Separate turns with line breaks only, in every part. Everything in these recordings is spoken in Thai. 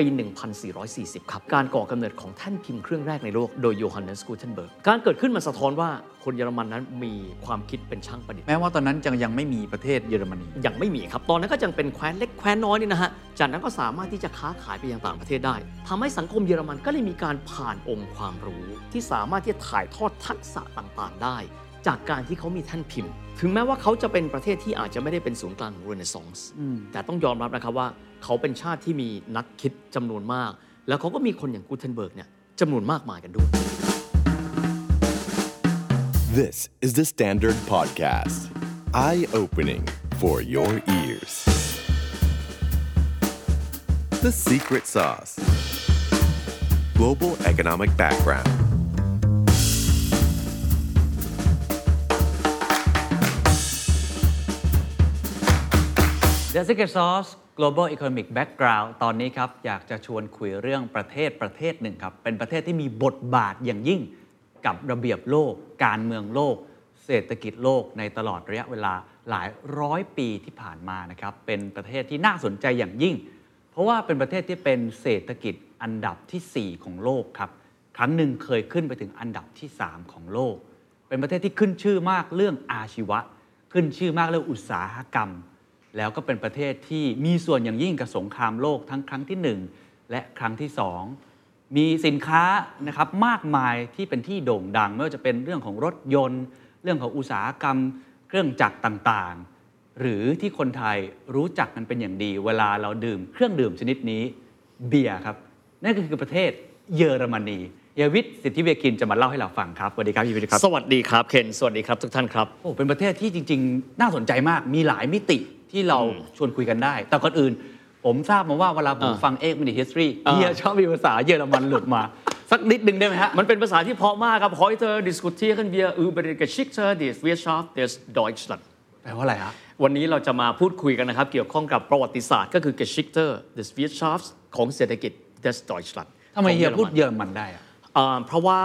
ปี 1440 ครับ การก่อกำเนิดของแท่นพิมพ์เครื่องแรกในโลกโดยโยฮันเนสกูเทนเบิร์ก การเกิดขึ้นมาสะท้อนว่าคนเยอรมันนั้นมีความคิดเป็นช่างประดิษฐ์
แม้ว่าตอนนั้นยังยังไม่มีประเทศเยอรมนี
ยังไม่มีครับ ตอนนั้นก็ยังเป็นแคว้นเล็กแคว้นน้อยนี่นะฮะ จากนั้นก็สามารถที่จะค้าขายไปยังต่างประเทศได้ทำให้สังคมเยอรมันก็เลยมีการผ่านองค์ความรู้ ที่สามารถที่จะถ่ายทอดทักษะต่างๆ ได้ จากการที่เขามีแท่นพิมพ์ ถึงแม้ว่าเขาจะเป็นประเทศที่อาจจะไม่ได้เป็นศูนย์กลางของเรเนซองส์แต่ต้องยอมรับนะครับว่า เขาเป็นชาติที่มีนักคิดจำนวนมาก แล้วเขาก็มีคนอย่างกูเทนเบิร์กเนี่ยจำนวนมากมายกันด้วย
This is the Standard Podcast. Eye opening for your ears. The Secret Sauce Global Economic Background.
The Secret Sauce Global Economic Background ตอนนี้ครับ อยากจะชวนคุยเรื่องประเทศประเทศหนึ่งครับ เป็นประเทศที่มีบทบาทอย่างยิ่งกับระเบียบโลก การเมืองโลก เศรษฐกิจโลกในตลอดระยะเวลาหลายร้อยปีที่ผ่านมานะครับ เป็นประเทศที่น่าสนใจอย่างยิ่ง เพราะว่าเป็นประเทศที่เป็นเศรษฐกิจอันดับทีสี่4 ของโลกครับ ครั้งหนึ่งเคยขึ้นไปถึงอันดับที่ 3 ของโลก เป็นประเทศที่ขึ้นชื่อมากเรื่องอาชีวะ ขึ้นชื่อมากเรื่องอุตสาหกรรม แล้วก็เป็นประเทศที่มีส่วนอย่างยิ่งกับสงครามโลกทั้งครั้งที่ 1 และครั้งที่ 2 มีสินค้านะครับมากมายที่เป็นที่โด่งดัง ไม่ว่าจะเป็นเรื่องของรถยนต์ เรื่องของอุตสาหกรรม เครื่องจักรต่างๆ หรือที่คนไทยรู้จักกันเป็นอย่างดี เวลาเราดื่มเครื่องดื่มชนิดนี้เบียร์ครับนั่นก็คือประเทศเยอรมนีเยวิทย์สิทธิเวคินจะมาเล่าให้เราฟังครับสวัสดีครับพี่วิทย์ครับ
สวัสดีครับเคนสวัสดีครับทุกท่านครับ
โอ้เป็นประเทศที่จริง ๆ น่าสนใจมากมีหลายมิติ ที่เราชวนคุยกันได้ แต่ก่อนอื่น ผมทราบมาว่าเวลาผม
อ่า
ฟัง8 Minute History
อ่า
เฮียชอบมีภาษาเยอรมันหลุดมา สักนิดนึงได้ไหมฮะ
มันเป็นภาษาที่เพราะมากครับ heute diskutieren wir über die Geschichte des Wirtschaft des Deutschland
แปลว่าอะไรฮะ
วันนี้เราจะมาพูดคุยกันนะครับ เกี่ยวข้องกับประวัติศาสตร์ก็คือ Geschichte des Wirtschafts ของเศรษฐกิจ des Deutschland
ทำไม
ของ
เฮีย
อรน
พูดเยอรมันได้อะ
อ่าเพราะว่า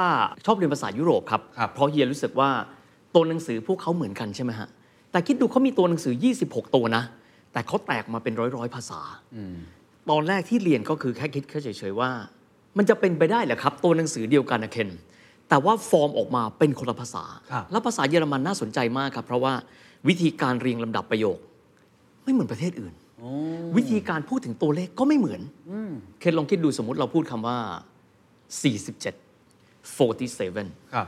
ชอบเรียนภาษายุโรปครับ
ครับ
เพราะเฮียรู้สึกว่าตัวหนังสือพวกเขาเหมือนกันใช่ไหมฮะ แต่คิดดูเขามีตัวหนังสือ 26 ตัวนะ แต่เขาแตกมาเป็นร้อยร้อยๆภาษาตอนแรกที่เรียนก็คือแค่คิดแค่เฉยๆว่า มันจะเป็นไปได้เหรอครับ ตัวหนังสือเดียวกันนะเคนแต่ว่าฟอร์มออกมาเป็นคนละภาษา
ครับ
แล้วภาษาเยอรมันน่าสนใจมากครับ เพราะว่าวิธีการเรียงลำดับประโยค ไม่เหมือนประเทศอื่น วิธีการพูดถึงตัวเลขก็ไม่เหมือนเคนลองคิดดูสมมติเราพูดคำว่า 47 47
ครับ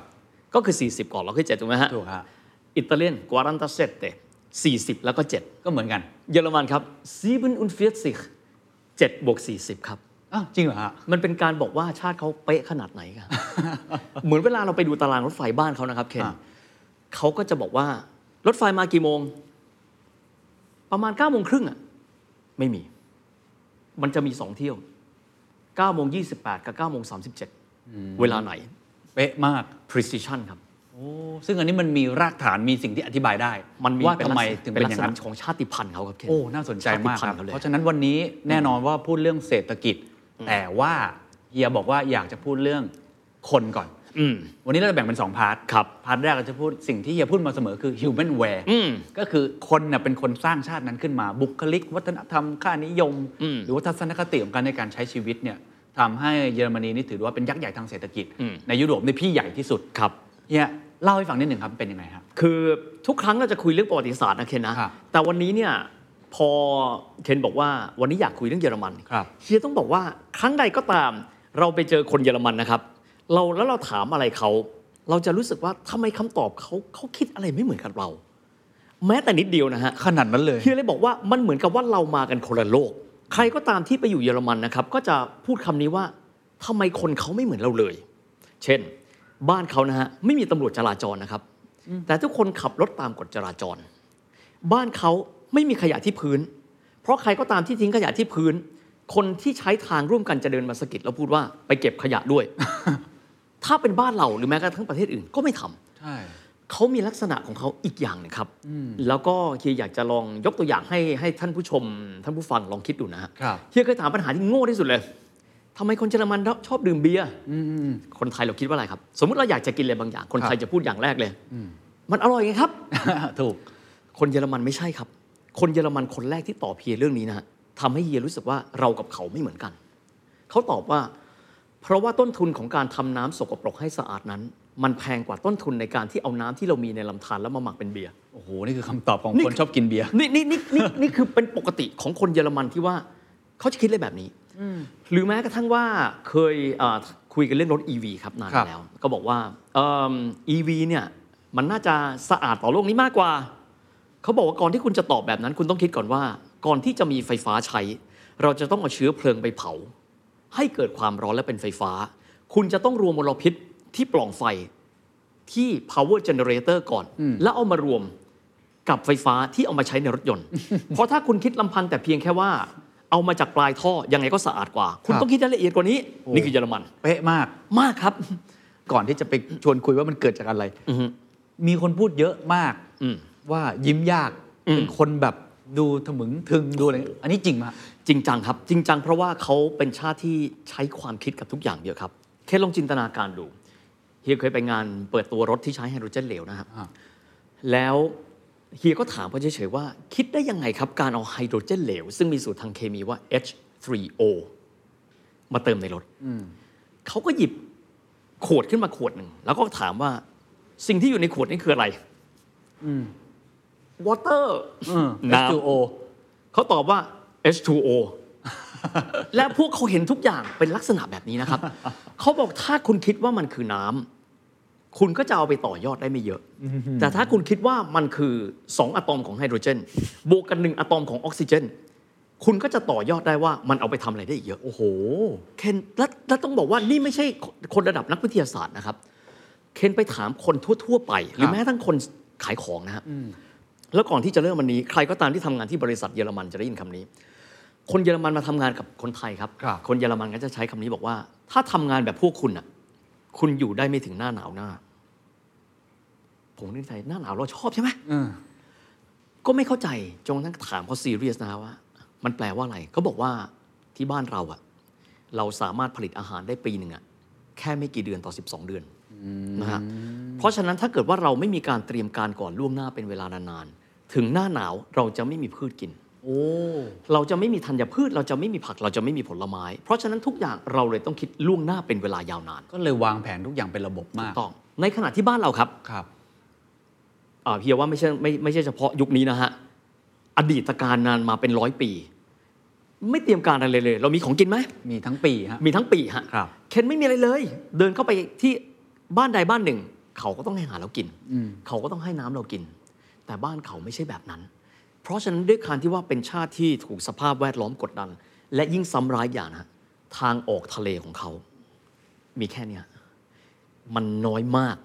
ก็คือ 40 ก่อนแล้วคือ7ถูกไหมฮะ
ถูกฮะ
อิตาเลียนกวารันตาเซตเต40 แล้วก็ 7
ก็เหมือนกัน
เยอรมันครับ47 7บวก40ครับ
อ้าวจริงเหรอฮะ
มันเป็นการบอกว่าชาติเขาเป๊ะขนาดไหนครับเหมือนเวลาเราไปดูตารางรถไฟบ้านเขานะครับเคน
อ่า
เขาก็จะบอกว่ารถไฟมากี่โมง ประมาณ9ก้าโมงครึ่งอะไม่มี มันจะมีสองเที่ยว9ก้าโมงยีกับ9ก้าโมงสาเวลาไหน
เป๊ะมาก
precision ครับ
โอ้ ซึ่งอันนี้มันมีรากฐานมีสิ่งที่อธิบายได้
มันมี
ว่า
เป็น
ทำไม
ลักษณะ
ถึง
เป็
เป็นน
ลั
อกย่า
ษ
ง
ณะ
นั้น
ของชาติพันธุ์เขาครับเคน
โอ้น่าสนใจมากครับ
ชาติพันธุ์เขาเลย
เพราะฉะนั้นวันนี้แน่นอนว่าพูดเรื่องเศรษฐกิจ แต่ว่าเฮียบอกว่าอยากจะพูดเรื่องคนก่อน
อืม
วันนี้เราจะแบ่งเป็น2 part
ครับ
part แรกเราจะพูดสิ่งที่เฮียพูดมาเสมอคือ humanware
อืม
ก็คือคนน่ะเป็นคนสร้างชาตินั้นขึ้นมา บุคลิก วัฒนธรรมค่านิยม
อืม
หรือว่าทัศนคติของการในการใช้ชีวิตเนี่ยทำให้เยอรมนีนี่ถือว่าเป็นยักษ์ใหญ่ทางเศรษฐกิจ
อืม
ในยุโรปในพี่ใหญ่ที่สุด
ครับ
เฮีย เล่าให้ฟังนิดหนึ่งครับเป็นยังไงครับ
คือทุกครั้งเราจะคุยเรื่องประวัติศาสตร์นะเคนนะ
ครับ
แต่วันนี้เนี่ยพอเคนบอกว่าวันนี้อยากคุยเรื่องเยอรมัน
ครับ
เฮียต้องบอกว่าครั้งใดก็ตาม เราไปเจอคนเยอรมันนะครับ เราแล้วเราถามอะไรเขาเราจะรู้สึกว่าทำไมคำตอบเขาเขาคิดอะไรไม่เหมือนกับเรา แม้แต่นิดเดียวนะฮะ
ขนาดนั้นเลย
เฮียเลยบอกว่ามันเหมือนกับว่าเรามากันคนละโลก ใครก็ตามที่ไปอยู่เยอรมันนะครับ ก็จะพูดคำนี้ว่าทำไมคนเขาไม่เหมือนเราเลย เช่น บ้านเขานะฮะไม่มีตำรวจจราจรนะครับ แต่ทุกคนขับรถตามกฎจราจร บ้านเขาไม่มีขยะที่พื้น เพราะใครก็ตามที่ทิ้งขยะที่พื้น คนที่ใช้ทางร่วมกันจะเดินมาสะกิดแล้วพูดว่าไปเก็บขยะด้วย ถ้าเป็นบ้านเราหรือแม้กระทั่งประเทศอื่นก็ไม่ทำ
ใช่
เขามีลักษณะของเขาอีกอย่างหนึงครับ แล้วก็เฮียอยากจะลองยกตัวอย่างให้ให้ท่านผู้ชม ท่านผู้ฟังลองคิดดูนะฮะ
ครับ
เฮียเคยถามปัญหาที่โง่ที่สุดเลย ทำไมคนเยอรมันชอบดื่มเบียร์คนไทยเราคิดว่าอะไรครับ สมมุติเราอยากจะกินอะไรบางอย่าง คนไทยจะพูดอย่างแรกเลยมันอร่อยไงครับ
ถูก
คนเยอรมันไม่ใช่ครับ คนเยอรมันคนแรกที่ตอบเฮียเรื่องนี้นะฮะทำให้เฮียรู้สึกว่าเรากับเขาไม่เหมือนกัน เขาตอบว่า เพราะว่าต้นทุนของการทำน้ำสกปรกให้สะอาดนั้น มันแพงกว่าต้นทุนในการที่เอาน้ำที่เรามีในลำธารแล้วมาหมักเป็นเบียร์
โอ้โห นี่คือคำตอบของ
นี่
คนชอบกินเบียร์
นี่นี่นี่นี่นี่คือเป็นปกติของคนเยอรมันที่ว่า เขาจะคิดเลยแบบนี้ หรือแม้กระทั่งว่าเคยเอ่อคุยกันเรื่องรถ EV ครับนาน
ครับ
มาแล้ว ก็บอกว่าเอิ่ม EV เนี่ยมันน่าจะสะอาดต่อโลกนี้มากกว่า เขาบอกว่าก่อนที่คุณจะตอบแบบนั้น คุณต้องคิดก่อนว่า ก่อนที่จะมีไฟฟ้าใช้ เราจะต้องเอาเชื้อเพลิงไปเผา ให้เกิดความร้อนและเป็นไฟฟ้า คุณจะต้องรวมมลพิษที่ปล่องไฟที่ power generator ก่อน แล้วเอามารวมกับไฟฟ้าที่เอามาใช้ในรถยนต์ เพราะถ้าคุณคิดลำพังแต่เพียงแค่ว่า เอามาจากปลายท่อยังไงก็สะอาดกว่า คุณ
ครับ
ต้องคิดให้ละเอียดกว่านี้
โอ้
นี่คือเยอรมัน
เป๊ะมาก
มากครับ
ก่อนที่จะไปชวนคุยว่ามันเกิดจากอะไร
อือฮึ
มีคนพูดเยอะมาก
อืม
ว่ายิ้มยาก
อืม
เป็นคนแบบดูถมึงถึงดูอะไรอันนี้จริงไหมฮะ
จริงจังครับ จริงจังเพราะว่าเขาเป็นชาติที่ใช้ความคิดกับทุกอย่างเยอะครับแค่ลองจินตนาการดูเฮียเคยไปงานเปิดตัวรถที่ใช้ไฮโดรเจนเหลวนะครับ
อ่า
แล้ว เฮียก็ถามเขาเฉยๆว่า คิดได้ยังไงครับ การเอาไฮโดรเจนเหลว ซึ่งมีสูตรทางเคมีว่า H3O มาเติมในรถเขาก็หยิบขวดขึ้นมาขวดหนึ่ง แล้วก็ถามว่าสิ่งที่อยู่ในขวดนี้คืออะไร water
อืม
น้ำ
H2O
เขาตอบว่า H2O และพวกเขาเห็นทุกอย่างเป็นลักษณะแบบนี้นะครับ เขาบอกถ้าคุณคิดว่ามันคือน้ำ คุณก็จะเอาไปต่อยอดได้ไม่เยอะ แต่ถ้าคุณคิดว่ามันคือ 2 อะตอมของไฮโดรเจนบวกกันหนึ่งอะตอมของออกซิเจน คุณก็จะต่อยอดได้ว่ามันเอาไปทำอะไรได้อีกเยอะ
โอ้โห
เคนและและต้องบอกว่านี่ไม่ใช่คนระดับนักวิทยาศาสตร์นะครับ เคนไปถามคนทั่ว ๆ ไป หรือแม้กระทั่งคนขายของนะฮะแล้วก่อนที่จะเริ่มวันนี้ ใครก็ตามที่ทำงานที่บริษัทเยอรมันจะได้ยินคำนี้ คนเยอรมันมาทำงานกับคนไทยครับ
ครับ
คนเยอรมันก็จะใช้คำนี้บอกว่า ถ้าทำงานแบบพวกคุณอะ คุณอยู่ได้ไม่ถึงหน้าหนาวหน้า ผมนึกในใจหน้าหนาวเราชอบใช่ไหม
อืม
ก็ไม่เข้าใจจนกระทั่งถามเขาซีเรียสนะฮะว่า มันแปลว่าอะไรเขาบอกว่าที่บ้านเราอะเราสามารถผลิตอาหารได้ปีหนึ่งอะแค่ไม่กี่เดือนต่อ 12 เดือนนะฮะเพราะฉะนั้นถ้าเกิดว่าเราไม่มีการเตรียมการก่อนล่วงหน้าเป็นเวลานานๆถึงหน้าหนาวเราจะไม่มีพืชกิน
โอ้
เราจะไม่มีธัญพืช เราจะไม่มีผักเราจะไม่มีผลไม้ เพราะฉะนั้นทุกอย่างเราเลยต้องคิดล่วงหน้าเป็นเวลายาวนาน
ก็เลยวางแผนทุกอย่างเป็นระบบมาก
ต้องในขณะที่บ้านเราครับ
ครับ
อ่าเพียว่าไม่ใช่ไม่ไม่ใช่เฉพาะยุคนี้นะฮะอดีตการนานมาเป็นร้อยปี ไม่เตรียมการอะไรเลย เรามีของกินไหม
มีทั้งปีฮะ
มีทั้งปีฮะ
ครับ
เคนไม่มีอะไรเลย เดินเข้าไปที่บ้านใดบ้านหนึ่ง เขาก็ต้องให้อาหารเรากิน
อืม
เขาก็ต้องให้น้ำเรากิน แต่บ้านเขาไม่ใช่แบบนั้น เพราะฉะนั้นด้วยการที่ว่าเป็นชาติที่ถูกสภาพแวดล้อมกดดัน และยิ่งซ้ำร้ายอย่างนะฮะทางออกทะเลของเขา มีแค่เนี้ยมันน้อยมาก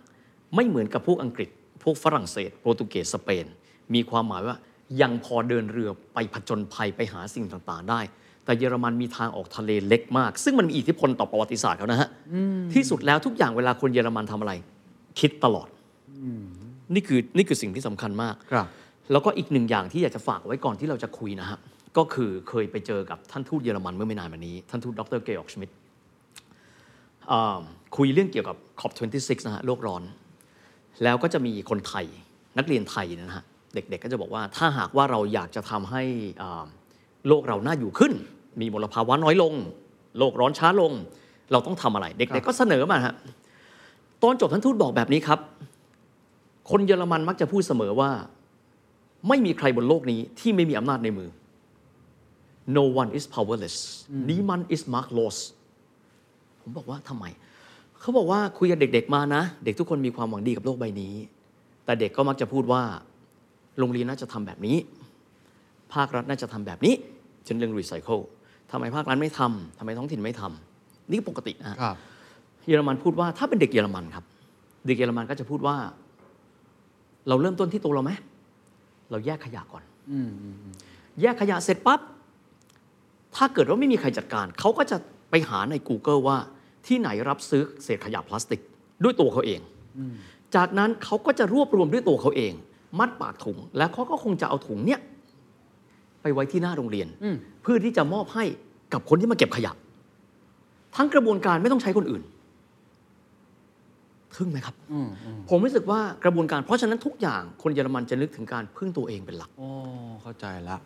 ไม่เหมือนกับพวกอังกฤษ พวกฝรั่งเศส โปรตุเกสสเปน มีความหมายว่ายังพอเดินเรือไปผจญภัยไปหาสิ่งต่างๆ ได้ แต่เยอรมันมีทางออกทะเลเล็กมาก ซึ่งมันมีอิทธิพลต่อประวัติศาสตร์เขานะฮะที่สุดแล้วทุกอย่างเวลาคนเยอรมันทำอะไร คิดตลอดนี่คือนี่คือสิ่งที่สำคัญมาก
ครับ
แล้วก็อีกหนึ่งอย่างที่อยากจะฝากไว้ก่อนที่เราจะคุยนะฮะก็คือเคยไปเจอกับท่านทูตเยอรมันเมื่อไม่นานมานี้ ท่านทูตดรเกออร์กชมิดท์อ่าคุยเรื่องเกี่ยวกับ COP26 นะฮะโลกร้อน แล้วก็จะมีคนไทยนักเรียนไทยนะฮะเด็กๆก็จะบอกว่าถ้าหากว่าเราอยากจะทำให้อ่าโลกเราน่าอยู่ขึ้น มีมลภาวะน้อยลง โลกร้อนช้าลง เราต้องทำอะไร เด็กๆก็เสนอมาฮะตอนจบท่านทูตบอกแบบนี้ครับ คนเยอรมันมักจะพูดเสมอว่า ไม่มีใครบนโลกนี้ที่ไม่มีอำนาจในมือ no one is powerless นี่มัน is markless ผมบอกว่าทำไม เขาบอกว่าคุยกับเด็ก ๆ มานะ เด็กทุกคนมีความหวังดีกับโลกใบนี้ แต่เด็กก็มักจะพูดว่า โรงเรียนน่าจะทำแบบนี้ ภาครัฐน่าจะทำแบบนี้เช่นเรื่องรีไซเคิลทำไมภาครัฐไม่ทำทำไมท้องถิ่นไม่ทำนี่ปกตินะฮะ
ครับ
เยอรมันพูดว่าถ้าเป็นเด็กเยอรมันครับ เด็กเยอรมันก็จะพูดว่า เราเริ่มต้นที่ตัวเราไหม เราแยกขยะก่อน
อืมอืมอืม
แยกขยะเสร็จปั๊บถ้าเกิดว่าไม่มีใครจัดการ เขาก็จะไปหาใน Google ว่าที่ไหนรับซื้อเศษขยะพลาสติก ด้วยตัวเขาเอง จากนั้นเขาก็จะรวบรวมด้วยตัวเขาเอง มัดปากถุง แล้วเขาก็คงจะเอาถุงเนี้ยไปไว้ที่หน้าโรงเรียน
อืม
เพื่อที่จะมอบให้กับคนที่มาเก็บขยะ ทั้งกระบวนการไม่ต้องใช้คนอื่น ทึ่งไหมครับ
อืมอืม
ผมรู้สึกว่ากระบวนการเพราะฉะนั้นทุกอย่างคนเยอรมันจะนึกถึงการพึ่งตัวเองเป็นหลัก
โอ้เข้าใจละ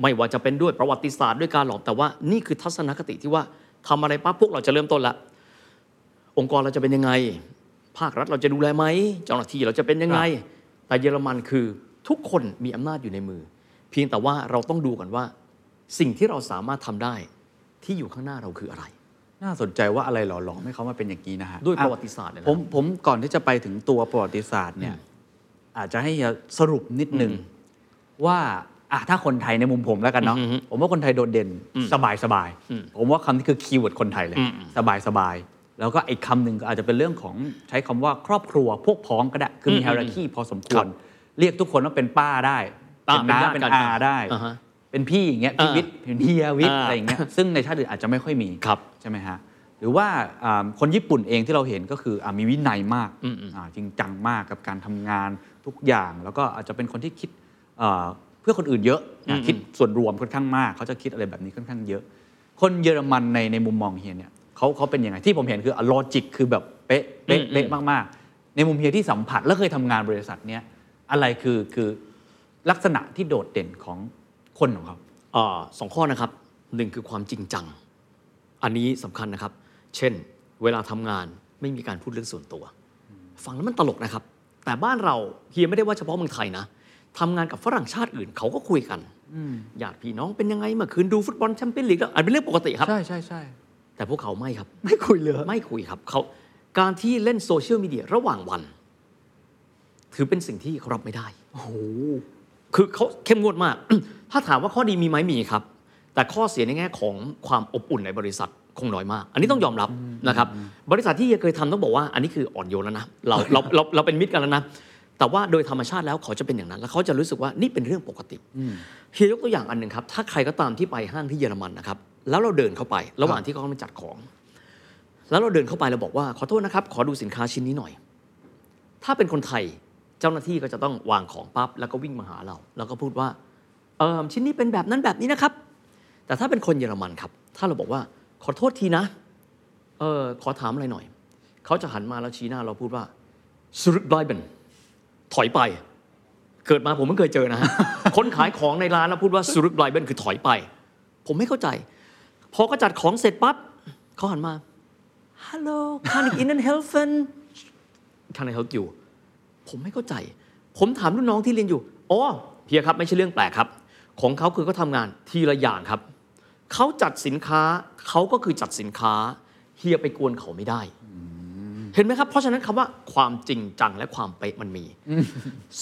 ไม่ว่าจะเป็นด้วยประวัติศาสตร์ด้วยการหลอกแต่ว่านี่คือทัศนคติที่ว่าทำอะไรปั๊บพวกเราจะเริ่มต้นละ องค์กรเราจะเป็นยังไง ภาครัฐเราจะดูแลไหมเจ้าหน้าที่เราจะเป็นยังไง แต่เยอรมันคือทุกคนมีอำนาจอยู่ในมือ เพียงแต่ว่าเราต้องดูกันว่า สิ่งที่เราสามารถทำได้ที่อยู่ข้างหน้าเราคืออะไร
น่าสนใจว่าอะไรหล่อหลอมให้เขามาเป็นอย่างนี้นะฮะ
ด้วย
อ่
ประวัติศาสตร์เนี่ยนะ
ผมผมก่อนที่จะไปถึงตัวประวัติศาสตร์เนี่ยอาจจะให้เฮียสรุปนิดนึงว่าอะถ้าคนไทยในมุมผมแล้วกันเนาะ
อืมอืม
ผมว่าคนไทยโดดเด่นสบายสบาย
อืม
ผมว่าคำนี้คือ keyword คนไทยเลย
อืม
สบายสบายแล้วก็อีกคำหนึ่งก็อาจจะเป็นเรื่องของใช้คำว่าครอบครัวพวกพ้องก็ได้ คือมี
อืม
ฮ i ราคีพอสมค
ควรั
ร
บ
เรียกทุกคนว่าเป็นป้าได้
อ่า
เป็นน้า
เป็
เป็นน
ญาติกัน
อาได้
อ่าฮะ
เป็นพี่อย่างเงี้ยพี่
อ่า
วิทย์เป็นเฮียวิทย์
อ่า
อะไรอย่างเงี้ยซึ่งในชาติอื่นอาจจะไม่ค่อยมี
ครับ
ใช่ไหมฮะหรือว่าอ่าคนญี่ปุ่นเองที่เราเห็นก็คืออามีวินัยมาก
อืมอืม
อ่าจริงจังมากกับการทำงานทุกอย่าง แล้วก็อาจจะเป็นคนที่คิดเอ่อเพื่อคนอื่นเยอะนะคิดส่วนรวมค่อนข้างมากเขาจะคิดอะไรแบบนี้ค่อนข้างเยอะ คนเยอรมันในในมุมมองเฮียเนี่ยเขาเขาเป็นยังไงที่ผมเห็นคือลอจิกคือแบบเป๊ะเป๊ะ
อืม
เป๊ะมากๆ ในมุมเฮียที่สัมผัสและเคยทำงานบริษัทเนี้ยอะไรคือคือลักษณะที่โดดเด่นของ คนของเขา
อ่าสองข้อนะครับหนึ่งคือความจริงจัง อันนี้สำคัญนะครับ เช่น เวลาทำงานไม่มีการพูดเรื่องส่วนตัว ฟังแล้วมันตลกนะครับ แต่บ้านเราเฮียไม่ได้ว่าเฉพาะเมืองไทยนะทำงานกับฝรั่งชาติอื่นเขาก็คุยกันญาติพี่น้องเป็นยังไงเมื่อคืนดูฟุตบอลแชมเปี้ยนลีกแล้วอันเป็นเรื่องปกติครับ
ใช่ใช่ใช่
แต่พวกเขาไม่ครับ
ไม่คุยเลย
ไม่คุยครับเขาการที่เล่นโซเชียลมีเดียระหว่างวัน ถือเป็นสิ่งที่เขารับไม่ได้
โอ้โห
คือเขาเข้มงวดมาก ถ้าถามว่าข้อดีมีไหมมีครับ แต่ข้อเสียในแง่ของความอบอุ่นในบริษัทคงน้อยมาก อันนี้ต้องยอมรับนะครับ บริษัทที่เฮียเคยทำต้องบอกว่า อันนี้คืออ่อนโยนแล้วนะ เราเราเราเราเป็นมิตรกันแล้วนะ แต่ว่าโดยธรรมชาติแล้วเขาจะเป็นอย่างนั้น แล้วเขาจะรู้สึกว่านี่เป็นเรื่องปกติเฮียยกตัวอย่างอันหนึ่งครับ ถ้าใครก็ตามที่ไปห้างที่เยอรมันนะครับ แล้วเราเดินเข้าไป ระหว่างที่เขากำลังจัดของ แล้วเราเดินเข้าไปเราบอกว่าขอโทษนะครับ ขอดูสินค้าชิ้นนี้หน่อย ถ้าเป็นคนไทย เจ้าหน้าที่ก็จะต้องวางของปั๊บแล้วก็วิ่งมาหาเรา แล้วก็พูดว่าเออ ชิ้นนี้เป็นแบบนั้นแบบนี้นะครับ แต่ถ้าเป็นคนเยอรมันครับ ถ้าเราบอกว่าขอโทษทีนะเออขอถามอะไรหน่อย เขาจะหันมาแล้วชี้หน้าเราพูดว่าสรุปไบเบนถอยไป เกิดมาผมไม่เคยเจอนะฮะคนขายของในร้านแล้วพูดว่าสรุปไบเบนคือถอยไป ผมไม่เข้าใจ พอก็จัดของเสร็จปั๊บเขาหันมาฮัลโหล can I in helfen can I help you ผมไม่เข้าใจ ผมถามรุ่นน้องที่เรียนอยู่อ๋อเพียครับไม่ใช่เรื่องแปลกครับ ของเขาคือเขาทำงานทีละอย่างครับ เขาจัดสินค้าเขาก็คือจัดสินค้าเฮียไปกวนเขาไม่ได้ เห็นไหมครับ เพราะฉะนั้นคำว่าความจริงจังและความเป๊ะมันมี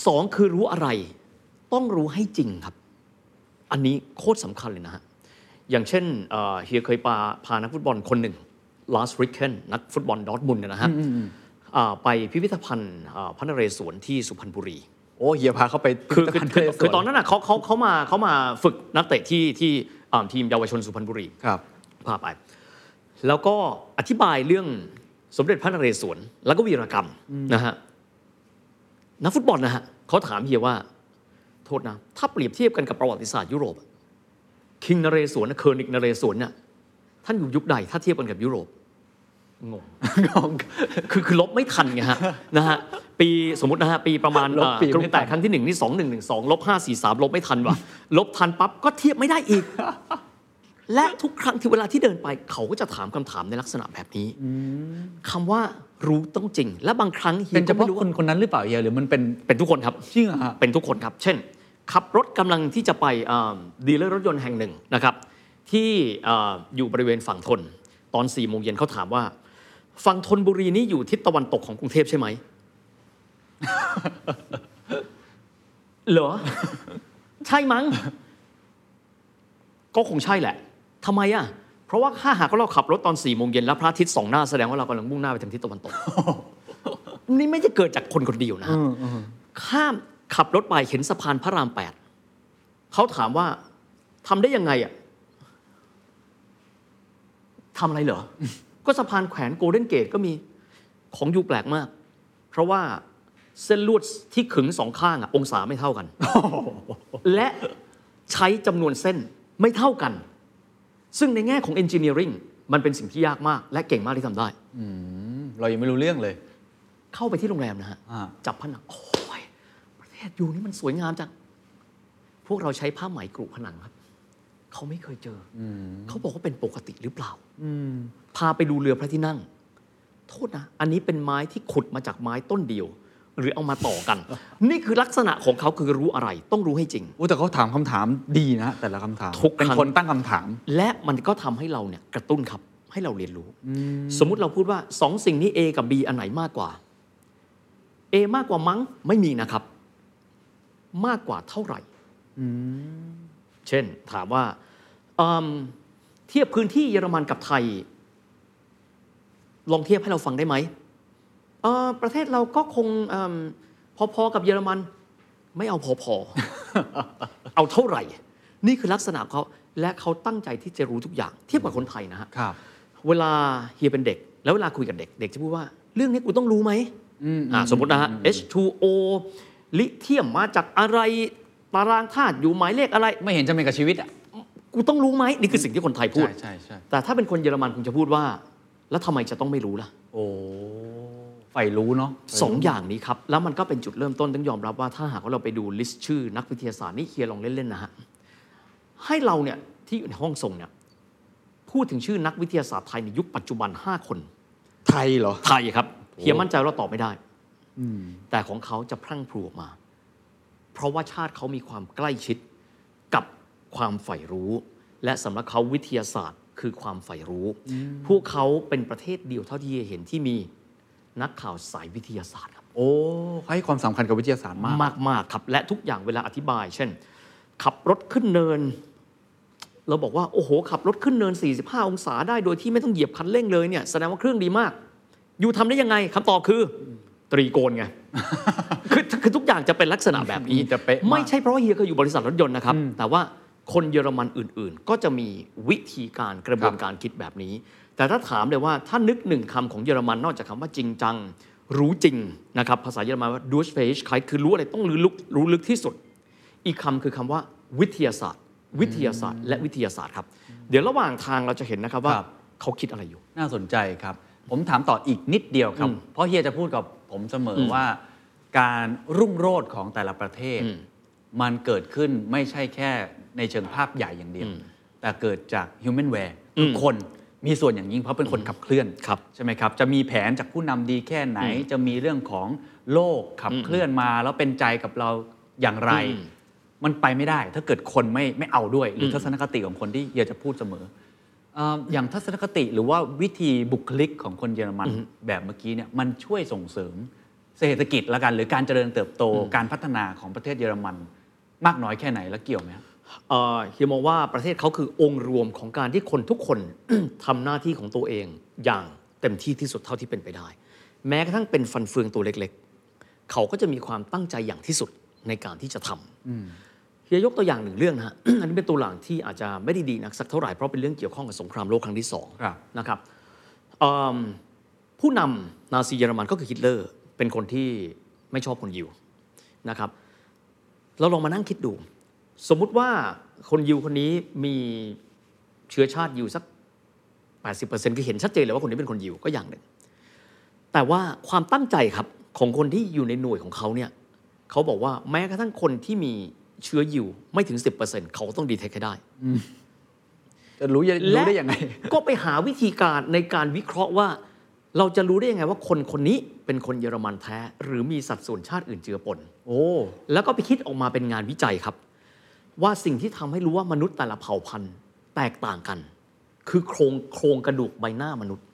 สองคือรู้อะไร ต้องรู้ให้จริงครับ อันนี้โคตรสำคัญเลยนะฮะอย่างเช่นเอ่อเฮียเคยพาพานักฟุตบอลคนหนึ่งลาสริกเคนนักฟุตบอลดอร์ทมุนด์เนยนะฮะอ่าไปพิพิธภัณฑ์อ่าพระนเรศวรที่สุพรรณบุรี
โอ้เฮียพาเขาไป
คือคือคือ
พิพิธภัณฑ์
คือตอนนั้นน่ะเขาเขาเขามาเขามาฝึกนักเตะที่ที่อ่าทีมเยาวชนสุพรรณบุรี
ครับ
พาไป แล้วก็อธิบายเรื่องสมเด็จพระนเรศวรแล้วก็วีรกรรมนะฮะนักฟุตบอลนะฮะเขาถามเฮียว่า โทษนะ ถ้าเปรียบเทียบกันกับประวัติศาสตร์ยุโรป king นเรศวร König นเรศวรเนี่ยท่านอยู่ยุคใดถ้าเทียบกันกับยุโรป งง
งง
คือคือลบไม่ทันไงฮะนะฮะปีสมมตินะฮะปีประมาณ
ลบปี
เอ่อกรุ
ไม่
ง
ทัน
แตกครั้งที่หนึ่งนี่สองหนึ่งหนึ่งสองลบห้าสี่สามลบไม่ทันว่ะลบทันปั๊บก็เทียบไม่ได้อีก และทุกครั้งที่เวลาที่เดินไปเขาก็จะถามคำถามในลักษณะแบบนี้คำว่ารู้ต้องจริง และบางครั้งฮีย
เป็นเฉ
ก็ไม่
พาะ
รู้
คนคนนั้นหรือเปล่าเฮียหรือมันเป็น
เป็นทุกคนครับ
จริงเหรอฮะ
เป็นทุกคนครับ เช่น ขับรถกำลังที่จะไปดีลเลอร์รถยนต์แห่งหนึ่งนะครับ ที่เอ่ออยู่บริเวณฝั่งทนตอน4ี่โมงเย็นเขาถามว่า ฝั่งทนบุรีนี่อยู่ทิศตะวันตกของกรุงเทพใช่ไหมเหรอ ใช่มั้ง ก็คงใช่แหละทำไมอะ เพราะว่าถ้าหากว่าเราขับรถตอน4ี่โมงเย็นแล้วพระอาทิตย์สองหน้าแสดงว่าเรากำลังมุ่งหน้าไปทางทิศตะวันตก นี่ไม่จะเกิดจากคนคนเดียวนะฮะข้ามขับรถไปเห็นสะพานพระรามแปดเขาถามว่าทำได้ยังไงอะทำอะไรเหรอ ก็สะพานแขวนโกลเด้นเกตก็มีของยูแปลกมาก เพราะว่าเส้นลวดที่ขึงสองข้างอะองศาไม่เท่ากัน และใช้จำนวนเส้นไม่เท่ากัน ซึ่งในแง่ของ engineering มันเป็นสิ่งที่ยากมาก และเก่งมากที่ทำได้
เรายังไม่รู้เรื่องเลย
เข้าไปที่โรงแรมนะฮะ
อ่า
จับผนัง โอ้ย ประเทศอยู่นี่มันสวยงามจัง พวกเราใช้ผ้าไหมกรุผนังครับ เขเขาไม่เคยเจออเขาบอกว่าเป็นปกติหรือเปล่าพาไปดูเรือพระที่นั่ง โทษนะ อันนี้เป็นไม้ที่ขุดมาจากไม้ต้นเดียว หรือเอามาต่อกัน นี่คือลักษณะของเขาคือรู้อะไร ต้องรู้ให้จริง
โอ้แต่เขาถามคำถามดีนะแต่ละคำถาม
ทุกครั้ง
เป็นคนตั้งคำถาม
และมันก็ทำให้เราเนี่ยกระตุ้นครับ ให้เราเรียนรู้ สมมุติเราพูดว่าสองสิ่งนี้ A กับ B อันไหนมากกว่า A มากกว่ามั้งไม่มีนะครับ มากกว่าเท่าไหร่เช่นถามว่าอืม เทียบพื้นที่เยอรมันกับไทย ลองเทียบให้เราฟังได้ไหมเอ่อประเทศเราก็คงอมพอๆกับเยอรมัน ไม่เอาพอๆเอาเท่าไหร่ นี่คือลักษณะของเขาและเขาตั้งใจที่จะรู้ทุกอย่าง เทียบกับคนไทยนะฮะ
ครับ
เวลาเฮียเป็นเด็ก แล้วเวลาคุยกับเด็กเด็กจะพูดว่า เรื่องนี้กูต้องรู้ไหมอ่าสมมตินะฮะ H2O ลิเทียมมาจากอะไรตารางธาตุอยู่หมายเลขอะไร
ไม่เห็นจะเป็นกับชีวิตอะ
กูต้องรู้ไหมนี่คือสิ่งที่คนไทยพูด
ใช่ใช่ใช่
แต่ถ้าเป็นคนเยอรมันคุณจะพูดว่า แล้วทำไมจะต้องไม่รู้ล่ะ
โอ้ใฝ่รู้เนาะ
สองอย่างนี้ครับ แล้วมันก็เป็นจุดเริ่มต้นต้องยอมรับว่าถ้าหากว่าเราไปดูลิสต์ชื่อนักวิทยาศาสตร์นี่เฮียลองเล่นๆนะฮะให้เราเนี่ยที่อยู่ในห้องส่งเนี่ยพูดถึงชื่อนักวิทยาศาสตร์ไทยในยุคปัจจุบัน 5 คน
ไทยเหรอ
ไทยครับเฮียมั่นใจว่าเราตอบไม่ได้แต่ของเขาจะพรั่งพรูออกมา เพราะว่าชาติเขามีความใกล้ชิดกับ ความใฝ่รู้ และสำหรับเขาวิทยาศาสตร์คือความใฝ่รู้ พวกเขาเป็นประเทศเดียวเท่าที่เห็นที่มีนักข่าวสายวิทยาศาสตร์ครับ
โอ้เขาให้ความสำคัญกับวิทยาศาสตร์มาก
มากมากครับ และทุกอย่างเวลาอธิบาย เช่น ขับรถขึ้นเนิน เราบอกว่า โอ้โห ขับรถขึ้นเนิน 45 องศาได้โดยที่ไม่ต้องเหยียบคันเร่งเลยเนี่ยแสดงว่าเครื่องดีมาก อยู่ทำได้ยังไงคำตอบคือ ตรีโกณไงคือคือทุกอย่างจะเป็นลักษณะแบบนี้
จะเป๊ะมาก
ไม่ใช่เพราะว่าเฮียเคยอยู่บริษัทรถยนต์นะครับ แต่ว่า คนเยอรมันอื่นๆ ก็จะมีวิธีการกระบวนการคิดแบบนี้ แต่ถ้าถามเลยว่าถ้านึกหนึ่งคำของเยอรมันนอกจากคำว่าจริงจัง รู้จริงนะครับภาษาเยอรมันว่าดูชเฟชใครคือรู้อะไรต้องรู้ลึกรู้ลึกที่สุด อีกคำคือคำว่าวิทยาศาสตร์ วิทยาศาสตร์ และวิทยาศาสตร์ครับ เดี๋ยวระหว่างทางเราจะเห็นนะครับว่า
ครับ
เขาคิดอะไรอยู่
น่าสนใจครับ ผมถามต่ออีกนิดเดียวครับ
อืม
เพราะเฮียจะพูดกับผมเสมออว่า การรุ่งโรจน์ของแต่ละประเทศ
อืม
มันเกิดขึ้นไม่ใช่แค่ ในเชิงภาพใหญ่อย่างเดียว แต่เกิดจาก humanware ทุกคนมีส่วนอย่างยิ่งเพราะเป็นคนขับเคลื่อน
ครับ
ใช่ไหมครับ จะมีแผนจากผู้นำดีแค่ไหน จะมีเรื่องของโลกขับเคลื่อนมา แล้วเป็นใจกับเราอย่างไร
อืม
มันไปไม่ได้ ถ้าเกิดคนไม่ไม่เอาด้วย หรืออทัศนคติของคนที่เฮียจะพูดเสมอเอ่ออย่างทัศนคติหรือว่าวิธีบุคลิกของคนเยอรมันแบบเมื่อกี้เนี่ยมันช่วยส่งเสริมเศรษฐกิจละกัน หรือการเจริญเติบโตการพัฒนาของประเทศเยอรมัน มากน้อยแค่ไหนแล้วเกี่ยวไหมครับ
เอ่อเฮียมองว่าประเทศเขาคือองค์รวมของการที่คนทุกคนทำหน้าที่ของตัวเองอย่างเต็มที่ที่สุดเท่าที่เป็นไปได้ แม้กระทั่งเป็นฟันเฟืองตัวเล็ก ๆ เขาก็จะมีความตั้งใจอย่างที่สุดในการที่จะทำเฮียยกตัวอย่างหนึ่งเรื่องนะฮะอันนี้เป็นตัวอย่างที่อาจจะไม่ได้ดีนักสักเท่าไหร่เพราะเป็นเรื่องเกี่ยวข้องกับสงครามโลกครั้งที่สอง
ครับ
นะครับเอิ่มผู้นำนาซีเยอรมันก็คือฮิตเลอร์ เป็นคนที่ไม่ชอบคนยิวนะครับเราลองมานั่งคิดดู สมมุติว่าคนยิวคนนี้มีเชื้อชาติยิวสัก 80%คือเห็นชัดเจนเลยว่าคนนี้เป็นคนยิวก็อย่างหนึ่ง แต่ว่าความตั้งใจครับของคนที่อยู่ในหน่วยของเขาเนี่ยเขาบอกว่าแม้กระทั่งคนที่มีเชื้อยิวไม่ถึง 10%เขาต้องดีเทคให้ได้
จะรู้ยังรู้ได้ยังไง
ก็ไปหาวิธีการในการวิเคราะห์ว่า เราจะรู้ได้ยังไงว่าคนคนนี้เป็นคนเยอรมันแท้ หรือมีสัดส่วนชาติอื่นเจือปน
โอ้
แล้วก็ไปคิดออกมาเป็นงานวิจัยครับ ว่าสิ่งที่ทำให้รู้ว่ามนุษย์แต่ละเผ่าพันธุ์แตกต่างกัน คือโครงโครงกระดูกใบหน้ามนุษย์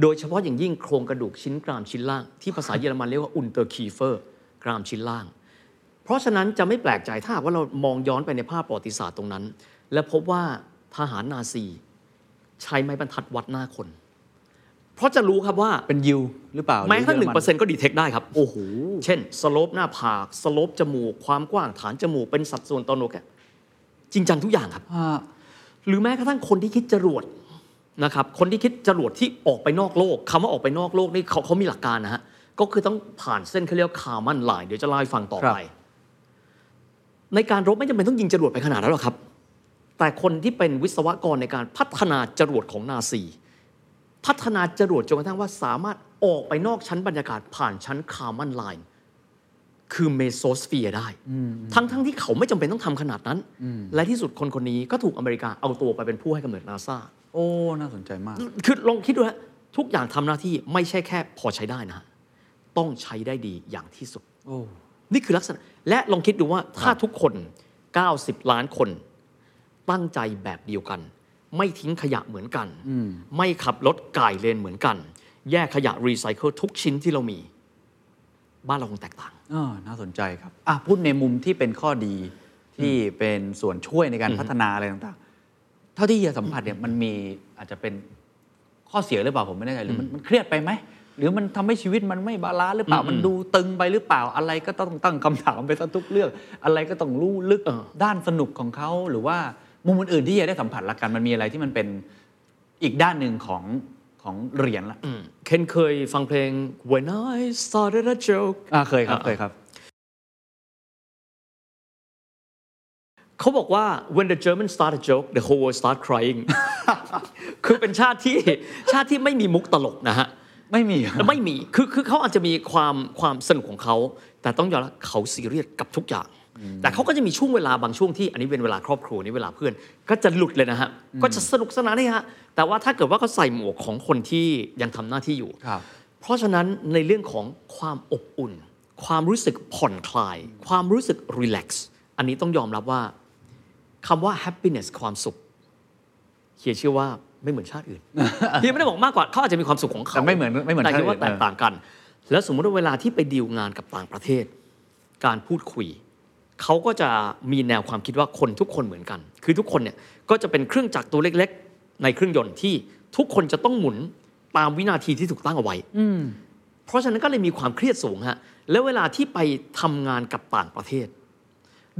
โดยเฉพาะอย่างยิ่งโครงกระดูกชิ้นกรามชิ้นล่าง ที่ภาษาเยอรมันเรียกว่า Unterkiefer กรามชิ้นล่าง เพราะฉะนั้นจะไม่แปลกใจถ้าหากว่าเรามองย้อนไปในภาพประวัติศาสตร์ตรงนั้น และพบว่าทหารนาซีใช้ไม้บรรทัดวัดหน้าคน เพราะจะรู้ครับว่า
เป็นยิวหรือเปล่า
แม้กระทั่งหนึ่งเปอร์เซ็น
ต์
ก็ detect ได้ครับ
โอ้โห
เช่น slope หน้าผาก slope จมูกความกว้างฐานจมูกเป็นสัดส่วนต่อโหนกแก้ม จริงจังทุกอย่างครับหรือแม้กระทั่งคนที่คิดจรวดนะครับคนที่คิดจรวดที่ออกไปนอกโลกคำว่าออกไปนอกโลกนี่เขาเขามีหลักการนะฮะก็คือต้องผ่านเส้นเขาเรียก Kármán line เดี๋ยวจะเล่าให้ฟังต่อ
ครับ
ไป ในการรบไม่จำเป็นต้องยิงจรวดไปขนาดนั้นหรอกครับ แต่คนที่เป็นวิศวกรในการพัฒนาจรวดของนาซีพัฒนาจรวดจนกระทั่งว่าสามารถออกไปนอกชั้นบรรยากาศผ่านชั้น Kármán line คือ mesosphere ได้ ทั้งทั้งที่เขาไม่จำเป็นต้องทำขนาดนั้น และที่สุดคนคนนี้ก็ถูกอเมริกาเอาตัวไปเป็นผู้ให้กำเนิดนาซา
โอ้ น่าสนใจมาก
คือลองคิดดูฮะทุกอย่างทำหน้าที่ไม่ใช่แค่พอใช้ได้นะฮะต้องใช้ได้ดีอย่างที่สุด
โอ้
นี่คือลักษณะ และลองคิดดูว่าถ้าทุกคน 90 ล้านคน ตั้งใจแบบเดียวกัน ไม่ทิ้งขยะเหมือนกัน ไม่ขับรถก่ายเลนเหมือนกัน แยกขยะรีไซเคิลทุกชิ้นที่เรามี บ้านเราคงแตกต่าง
เออน่าสนใจครับอะพูดในมุมที่เป็นข้อดีที่เป็นส่วนช่วยในการพัฒนาอะไรต่างๆ เท่าที่เฮียสัมผัสเนี่ยมันมีอาจจะเป็นข้อเสียหรือเปล่าผมไม่แน่ใจหรือมันมันเครียดไปไหมหรือมันทำให้ชีวิตมันไม่ balance หรือเปล่ามันดูตึงไปหรือเปล่าอะไรก็ต้องตั้งคำถามไปซะทุกเรื่อง อะไรก็ต้องรู้ลึก
เออ
ด้านสนุกของเขาหรือว่ามุมอื่นๆที่เฮียได้สัมผัสละกันมันมีอะไรที่มันเป็นอีกด้านหนึ่งของ ของเหรียญละ
อืมเคนเคยฟังเพลง When I started a joke
อ่าเคยครับ
อ่า
เคยครับ
เขาบอกว่า when the Germans start a joke the whole world start crying คือเป็นชาติที่ชาติที่ไม่มีมุกตลกนะฮะ
ไม่มี
และไม่มีคือคือเขาอาจจะมีความความสนุกของเขา แต่ต้องยอมรับเขาซีเรียสกับทุกอย่าง แต่เขาก็จะมีช่วงเวลาบางช่วงที่อันนี้เป็นเวลาครอบครัวนี่เวลาเพื่อน ก็จะหลุดเลยนะฮะก็จะสนุกสนานนี่ฮะแต่ว่าถ้าเกิดว่าเขาใส่หมวกของคนที่ยังทำหน้าที่อยู่
ครับ
เพราะฉะนั้นในเรื่องของความอบอุ่น ความรู้สึกผ่อนคลาย ความรู้สึกรีแลกซ์อันนี้ต้องยอมรับว่าคำว่า happiness ความสุขเฮียเชื่อว่าไม่เหมือนชาติอื่นเฮียไม่ได้บอกมากกว่าเขาอาจจะมีความสุขของเขา
แต่ไม่เหมือนไม่เหมือน
แต่
ชาติ
คิดว่า
อื่น
แตกต่างกัน แล้วสมมติว่าเวลาที่ไปดีลงานกับต่างประเทศ การพูดคุย เขาก็จะมีแนวความคิดว่าคนทุกคนเหมือนกัน คือทุกคนเนี่ยก็จะเป็นเครื่องจักรตัวเล็กๆ ในเครื่องยนต์ที่ทุกคนจะต้องหมุนตามวินาทีที่ถูกตั้งเอาไว้เพราะฉะนั้นก็เลยมีความเครียดสูงฮะ แล้วเวลาที่ไปทำงานกับต่างประเทศ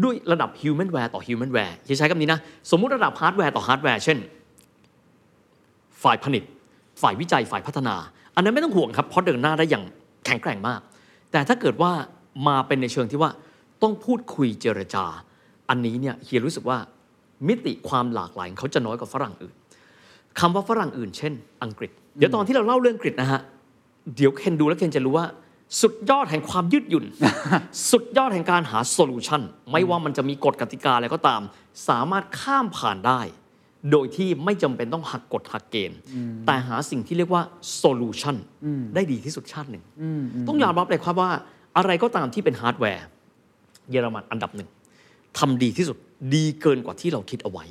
ด้วยระดับ human ware ต่อ human ware จะใช้คำนี้นะ สมมุติระดับ hardware ต่อ hardware เช่น ฝ่ายผลิต ฝ่ายวิจัยฝ่ายพัฒนา อันนั้นไม่ต้องห่วงครับ เพราะเดินหน้าได้อย่างแข็งแกร่งมาก แต่ถ้าเกิดว่ามาเป็นในเชิงที่ว่า ต้องพูดคุยเจรจา อันนี้เนี่ยเฮียรู้สึกว่ามิติความหลากหลายของเขาจะน้อยกว่าฝรั่งอื่นคำว่าฝรั่งอื่น เช่น อังกฤษ เดี๋ยวตอนที่เราเล่าเรื่องอังกฤษนะฮะเดี๋ยวเคนดูแล้วเคนจะรู้ว่าสุดยอดแห่งความยืดหยุ่น สุดยอดแห่งการหา solution ไม่ว่ามันจะมีกฎกติกาอะไรก็ตาม สามารถข้ามผ่านได้ โดยที่ไม่จำเป็นต้องหักกฎหักเกณฑ์ แต่หาสิ่งที่เรียกว่า solution ได้ดีที่สุดชาติหนึ่ง ต้องยอมรับเลยครับว่าอะไรก็ตามที่เป็นฮาร์ดแวร์ เยอรมันอันดับหนึ่งทำดีที่สุดดีเกินกว่าที่เราคิดเอาไว้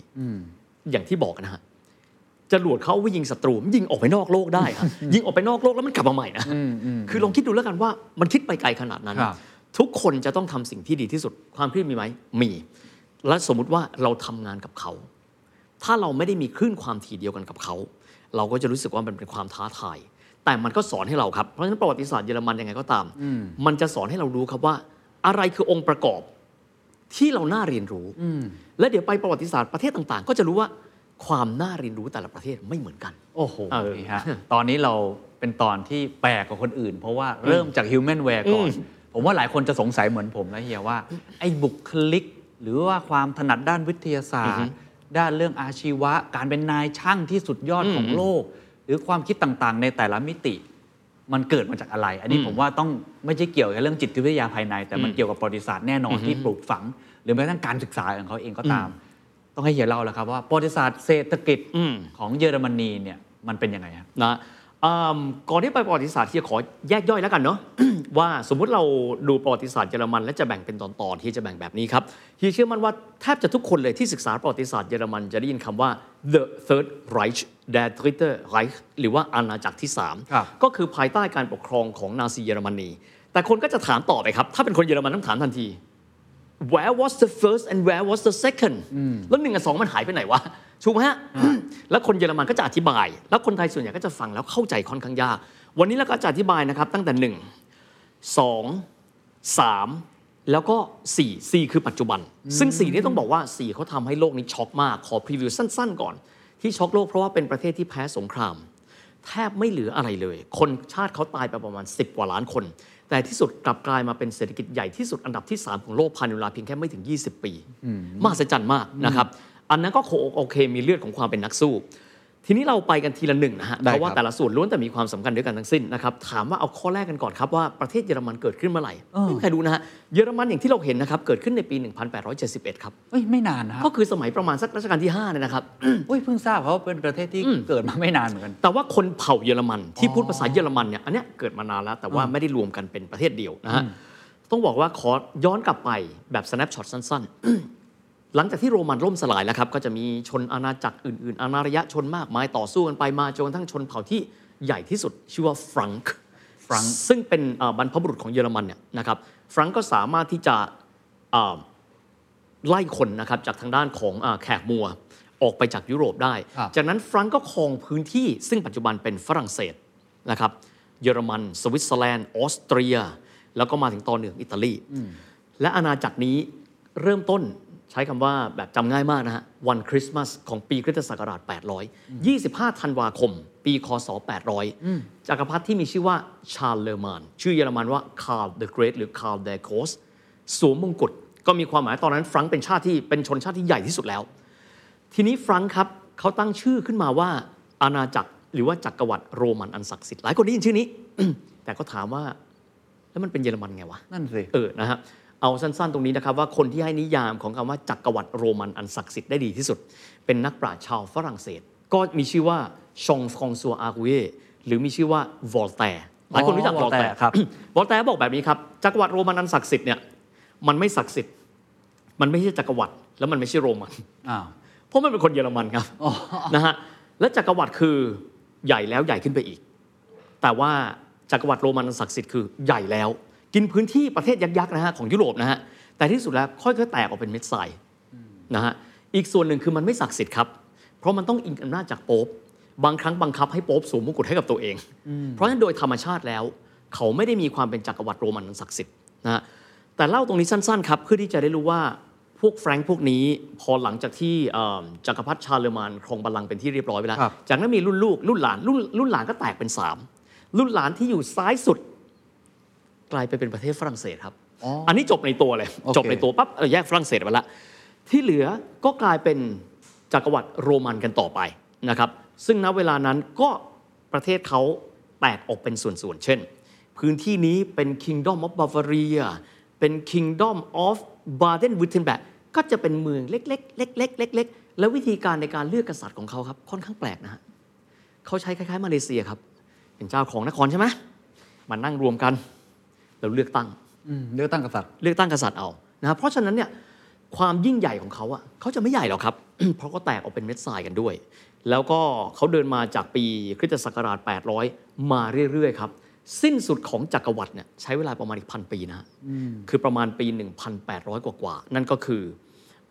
อย่างที่บอกนะฮะจรวดเขาเอาไว้ยิงศัตรูมันยิงออกไปนอกโลกได้ครับยิงออกไปนอกโลกแล้วมันกลับมาใหม่นะคือลองคิดดูแล้วกันว่ามันคิดไปไกลขนาดนั้น
ครับ
ทุกคนจะต้องทำสิ่งที่ดีที่สุด ความเครียดมีไหมมี และสมมุติว่าเราทำงานกับเขา ถ้าเราไม่ได้มีคลื่นความถี่เดียวกันกับเขา เราก็จะรู้สึกว่ามันเป็นความท้าทาย แต่มันก็สอนให้เราครับเพราะฉะนั้นประวัติศาสตร์เยอรมันยังไงก็ตาม มันจะสอนให้เรารู้ครับว่า อะไรคือองค์ประกอบที่เราน่าเรียนรู้ และเดี๋ยวไปประวัติศาสตร์ประเทศต่าง ๆ ก็จะรู้ว่าความน่าเรียนรู้แต่ละประเทศไม่เหมือนกัน
โอ้โห
เออ
นี่ฮะตอนนี้เราเป็นตอนที่แปลกกว่าคนอื่น เพราะว่าเริ่มจาก Human w a r e ก่อน ผมว่าหลายคนจะสงสัยเหมือนผมนะเฮียว่า ไอ้บุคลิก หรือว่าความถนัดด้านวิทยาศาสตร์ ด้านเรื่องอาชีวะ การเป็นนายช่างที่สุดยอดของโลก หรือความคิดต่างๆ ในแต่ละมิติ มันเกิดมาจากอะไร อันนี้ผมว่าต้องไม่ใช่เกี่ยวกับเรื่องจิตวิทยาภายใน แต่มันเกี่ยวกับประวัติศาสตร์แน่นอนที่ปลูกฝัง หรือแม้กระทั่งการศึกษาของเขาเองก็ตาม ต้องให้เฮียเล่าแล้วครับว่าประวัติศาสตร์เศรษฐกิจ
อืม
ของเยอรมนีเนี่ยมันเป็นยังไงครับ
นะอืม ก่อนที่ไปประวัติศาสตร์ที่จะขอแยกย่อยแล้วกันเนาะว่าสมมุติเราดูประวัติศาสตร์เยอรมัน และจะแบ่งเป็นตอนๆที่จะแบ่งแบบนี้ครับที่เชื่อมั่นว่าแทบจะทุกคนเลยที่ศึกษาประวัติศาสตร์เยอรมันจะได้ยินคำว่า the third Reich der dritte Reich หรือว่าอาณาจักรที่
ครับ
3ก็คือภายใต้การปกครองของนาซีเยอรมนี แต่คนก็จะถามต่อไปครับ ถ้าเป็นคนเยอรมันต้องถามทันที where was the first and where was the second แล้วหนึ่งกับสองมันหายไปไหนวะ ถูกไหมฮะแล้วคนเยอรมันก็จะอธิบาย แล้วคนไทยส่วนใหญ่ก็จะฟังแล้วเข้าใจค่อนข้างยาก วันนี้เราก็จะอธิบายนะครับตั้งแต่หนึ่งสองสามแล้วก็สี่สี่คือปัจจุบัน ซึ่งสี่นี้ต้องบอกว่าสี่เขาทำให้โลกนี้ช็อกมาก ขอพรีวิวสั้น ๆ ก่อน ที่ช็อกโลกเพราะว่าเป็นประเทศที่แพ้สงคราม แทบไม่เหลืออะไรเลย คนชาติเขาตายไปประมาณ 10 กว่าล้านคน แต่ที่สุดกลับกลายมาเป็นเศรษฐกิจใหญ่ที่สุดอันดับที่ 3 ของโลกภายในเวลาเพียงแค่ไม่ถึง 20 ปีมหัศจรรย์มากนะครับ อันนั้นก็โอเคมีเลือดของความเป็นนักสู้ ทีนี้เราไปกันทีละหนึ่งนะฮะ
ได้
เพราะว่า
ครับ
แต่ละส่วนล้วนแต่มีความสำคัญด้วยกันทั้งสิ้นนะครับ ถามว่าเอาข้อแรกกันก่อนครับว่าประเทศเยอรมันเกิดขึ้นเมื่อไหร่
เออ
ไม่มีใครรู้นะฮะ เยอรมันอย่างที่เราเห็นนะครับเกิดขึ้นในปี 1871 ครับ
เอ้ยไม่นานนะครับ
ก็คือสมัยประมาณสักรัชกาลที่5เนี่ยนะครับ
อุ้ยเพิ่งทราบเพราะว่าเป็นประเทศที่เกิดมาไม่นานเหมือนกัน
แต่ว่าคนเผ่าเยอรมันที่พูดภาษาเยอรมันเนี่ยอันเนี้ยเกิดมานานแล้วแต่ว่าไม่ได้รวมกันเป็นประเทศเดียวนะฮะต้องบอกว่าขอย้อนกลับไปแบบ snapshot สั้นๆ หลังจากที่โรมันล่มสลายแล้วครับก็จะมีชนอาณาจักรอื่น ๆ อาณารยชนมากมายต่อสู้กันไปมาจนกระทั่งชนเผ่าที่ใหญ่ที่สุด ชื่อว่าฟรังก์
ฟรังก์
ซึ่งเป็นเอ่อบรรพบุรุษของเยอรมันเนี่ยนะครับฟรังก์ก็สามารถที่จะเอ่อไล่คนนะครับจากทางด้านของอาแขกมัวออกไปจากยุโรปได้
ครับ
จากนั้นฟรังก์ก็ครองพื้นที่ ซึ่งปัจจุบันเป็นฝรั่งเศสนะครับเยอรมัน สวิตเซอร์แลนด์ออสเตรีย แล้วก็มาถึงตอนเหนืออิตาลี และอาณาจักรนี้เริ่มต้น ใช้คำว่าแบบจำง่ายมากนะฮะ วันคริสต์มาสของปีคริสตศักราช 800 25 ธันวาคม ปีคศ 800 จักรพรรดิที่มีชื่อว่าชาร์ลเลอร์มาน ชื่อเยอรมันว่าคาร์ล the Great หรือคาร์ล der Große สวมมงกุฎก็มีความหมายตอนนั้นฟรังก์เป็นชาติที่เป็นชนชาติที่ใหญ่ที่สุดแล้ว ทีนี้ฟรังก์ครับเขาตั้งชื่อขึ้นมาว่าอาณาจักรหรือว่าจักรวรรดิโรมันอันศักดิ์สิทธิ์หลายคนได้ยินชื่อนี้ แต่ก็ถามว่าแล้วมันเป็นเยอรมันไงวะ
นั่นสิ
เออนะฮะ เอาสั้นๆ ตรงนี้นะครับว่าคนที่ให้นิยามของคำว่าจักรวรรดิโรมันอันศักดิ์สิทธิ์ได้ดีที่สุด เป็นนักปราชญ์ชาวฝรั่งเศส ก็มีชื่อว่าชองฟรองซัวอาร์กุเยหรือมีชื่อว่าวอลแตร์หลายคนรู้จัก
อ๋อ
วอลแตร์
Voltaire ครับ
วอลแตร์บอกแบบนี้ครับจักรวรรดิโรมันอันศักดิ์สิทธิ์เนี่ยมันไม่ศักดิ์สิทธิ์ มันไม่ใช่จักรวรรดิแล้วมันไม่ใช่โรมัน
อ้าว
เพราะมันเป็นคนเยอรมันครับนะฮะและจักรวรรดิคือใหญ่แล้วใหญ่ขึ้นไปอีก แต่ว่าจักรวรรดิโรมันอันศักดิ์สิทธิ์คือใหญ่แล้ว กินพื้นที่ประเทศยักษ์ๆนะฮะของยุโรปนะฮะแต่ที่สุดแล้วค่อยๆแตกออกเป็นเม็ดทรายนะฮะอีกส่วนหนึ่งคือมันไม่ศักดิ์สิทธิ์ครับ เพราะมันต้องอิงอำนาจจากโป๊ปบางครั้งบังคับให้โป๊ปสวมมงกุฎให้กับตัวเอง เพราะฉะนั้นโดยธรรมชาติแล้ว เขาไม่ได้มีความเป็นจักรวรรดิโรมันอันศักดิ์สิทธิ์นะฮะแต่เล่าตรงนี้สั้นๆครับเพื่อที่จะได้รู้ว่าพวกแฟรงค์พวกนี้พอหลังจากที่เอ่อจักรพรรดิชาร์เลอร์มานครองบัลลังก์เป็นที่เรียบร้อยไปแล้ว
ครับ
จากนั้นมีรุ่นลูกรุ่นหลานรุ่นรุ่นหลานก็แตกเป็นสามรุ่นหลานที่อยู่ซ้ายสุด กลายไปเป็นประเทศฝรั่งเศสครับ
อ๋ออั
อันนี้จบในตัวเลย
โอเค
จบในตัวปั๊บเออแยกฝรั่งเศสไปละที่เหลือก็กลายเป็นจักรวรรดิโรมันกันต่อไปนะครับ ซึ่งณเวลานั้นก็ประเทศเขาแตกออกเป็นส่วนๆ เช่น พื้นที่นี้เป็น Kingdom of Bavaria เป็น Kingdom of Baden-Württemberg ก็จะเป็นเมืองเล็กๆ เล็กๆ เล็กๆ แล้ววิธีการในการเลือกกษัตริย์ของเขาครับ ค่อนข้างแปลกนะฮะเขาใช้คล้ายๆ มาเลเซียครับ เป็นเจ้าของนครใช่ไหมมานั่งรวมกัน แล้วเลือกตั้ง
อืมเลือกตั้งกษัตริย์
เลือกตั้งกษัตริย์เอานะครับเพราะฉะนั้นเนี่ยความยิ่งใหญ่ของเขาอะเขาจะไม่ใหญ่หรอกครับ เพราะก็แตกออกเป็นเม็ดทรายกันด้วย แล้วก็เขาเดินมาจากปีคริสตศักราช 800 มาเรื่อยๆครับ สิ้นสุดของจักรวรรดิเนี่ยใช้เวลาประมาณอีกพันปีนะฮะคือประมาณปี 1,800 กว่าๆนั่นก็คือ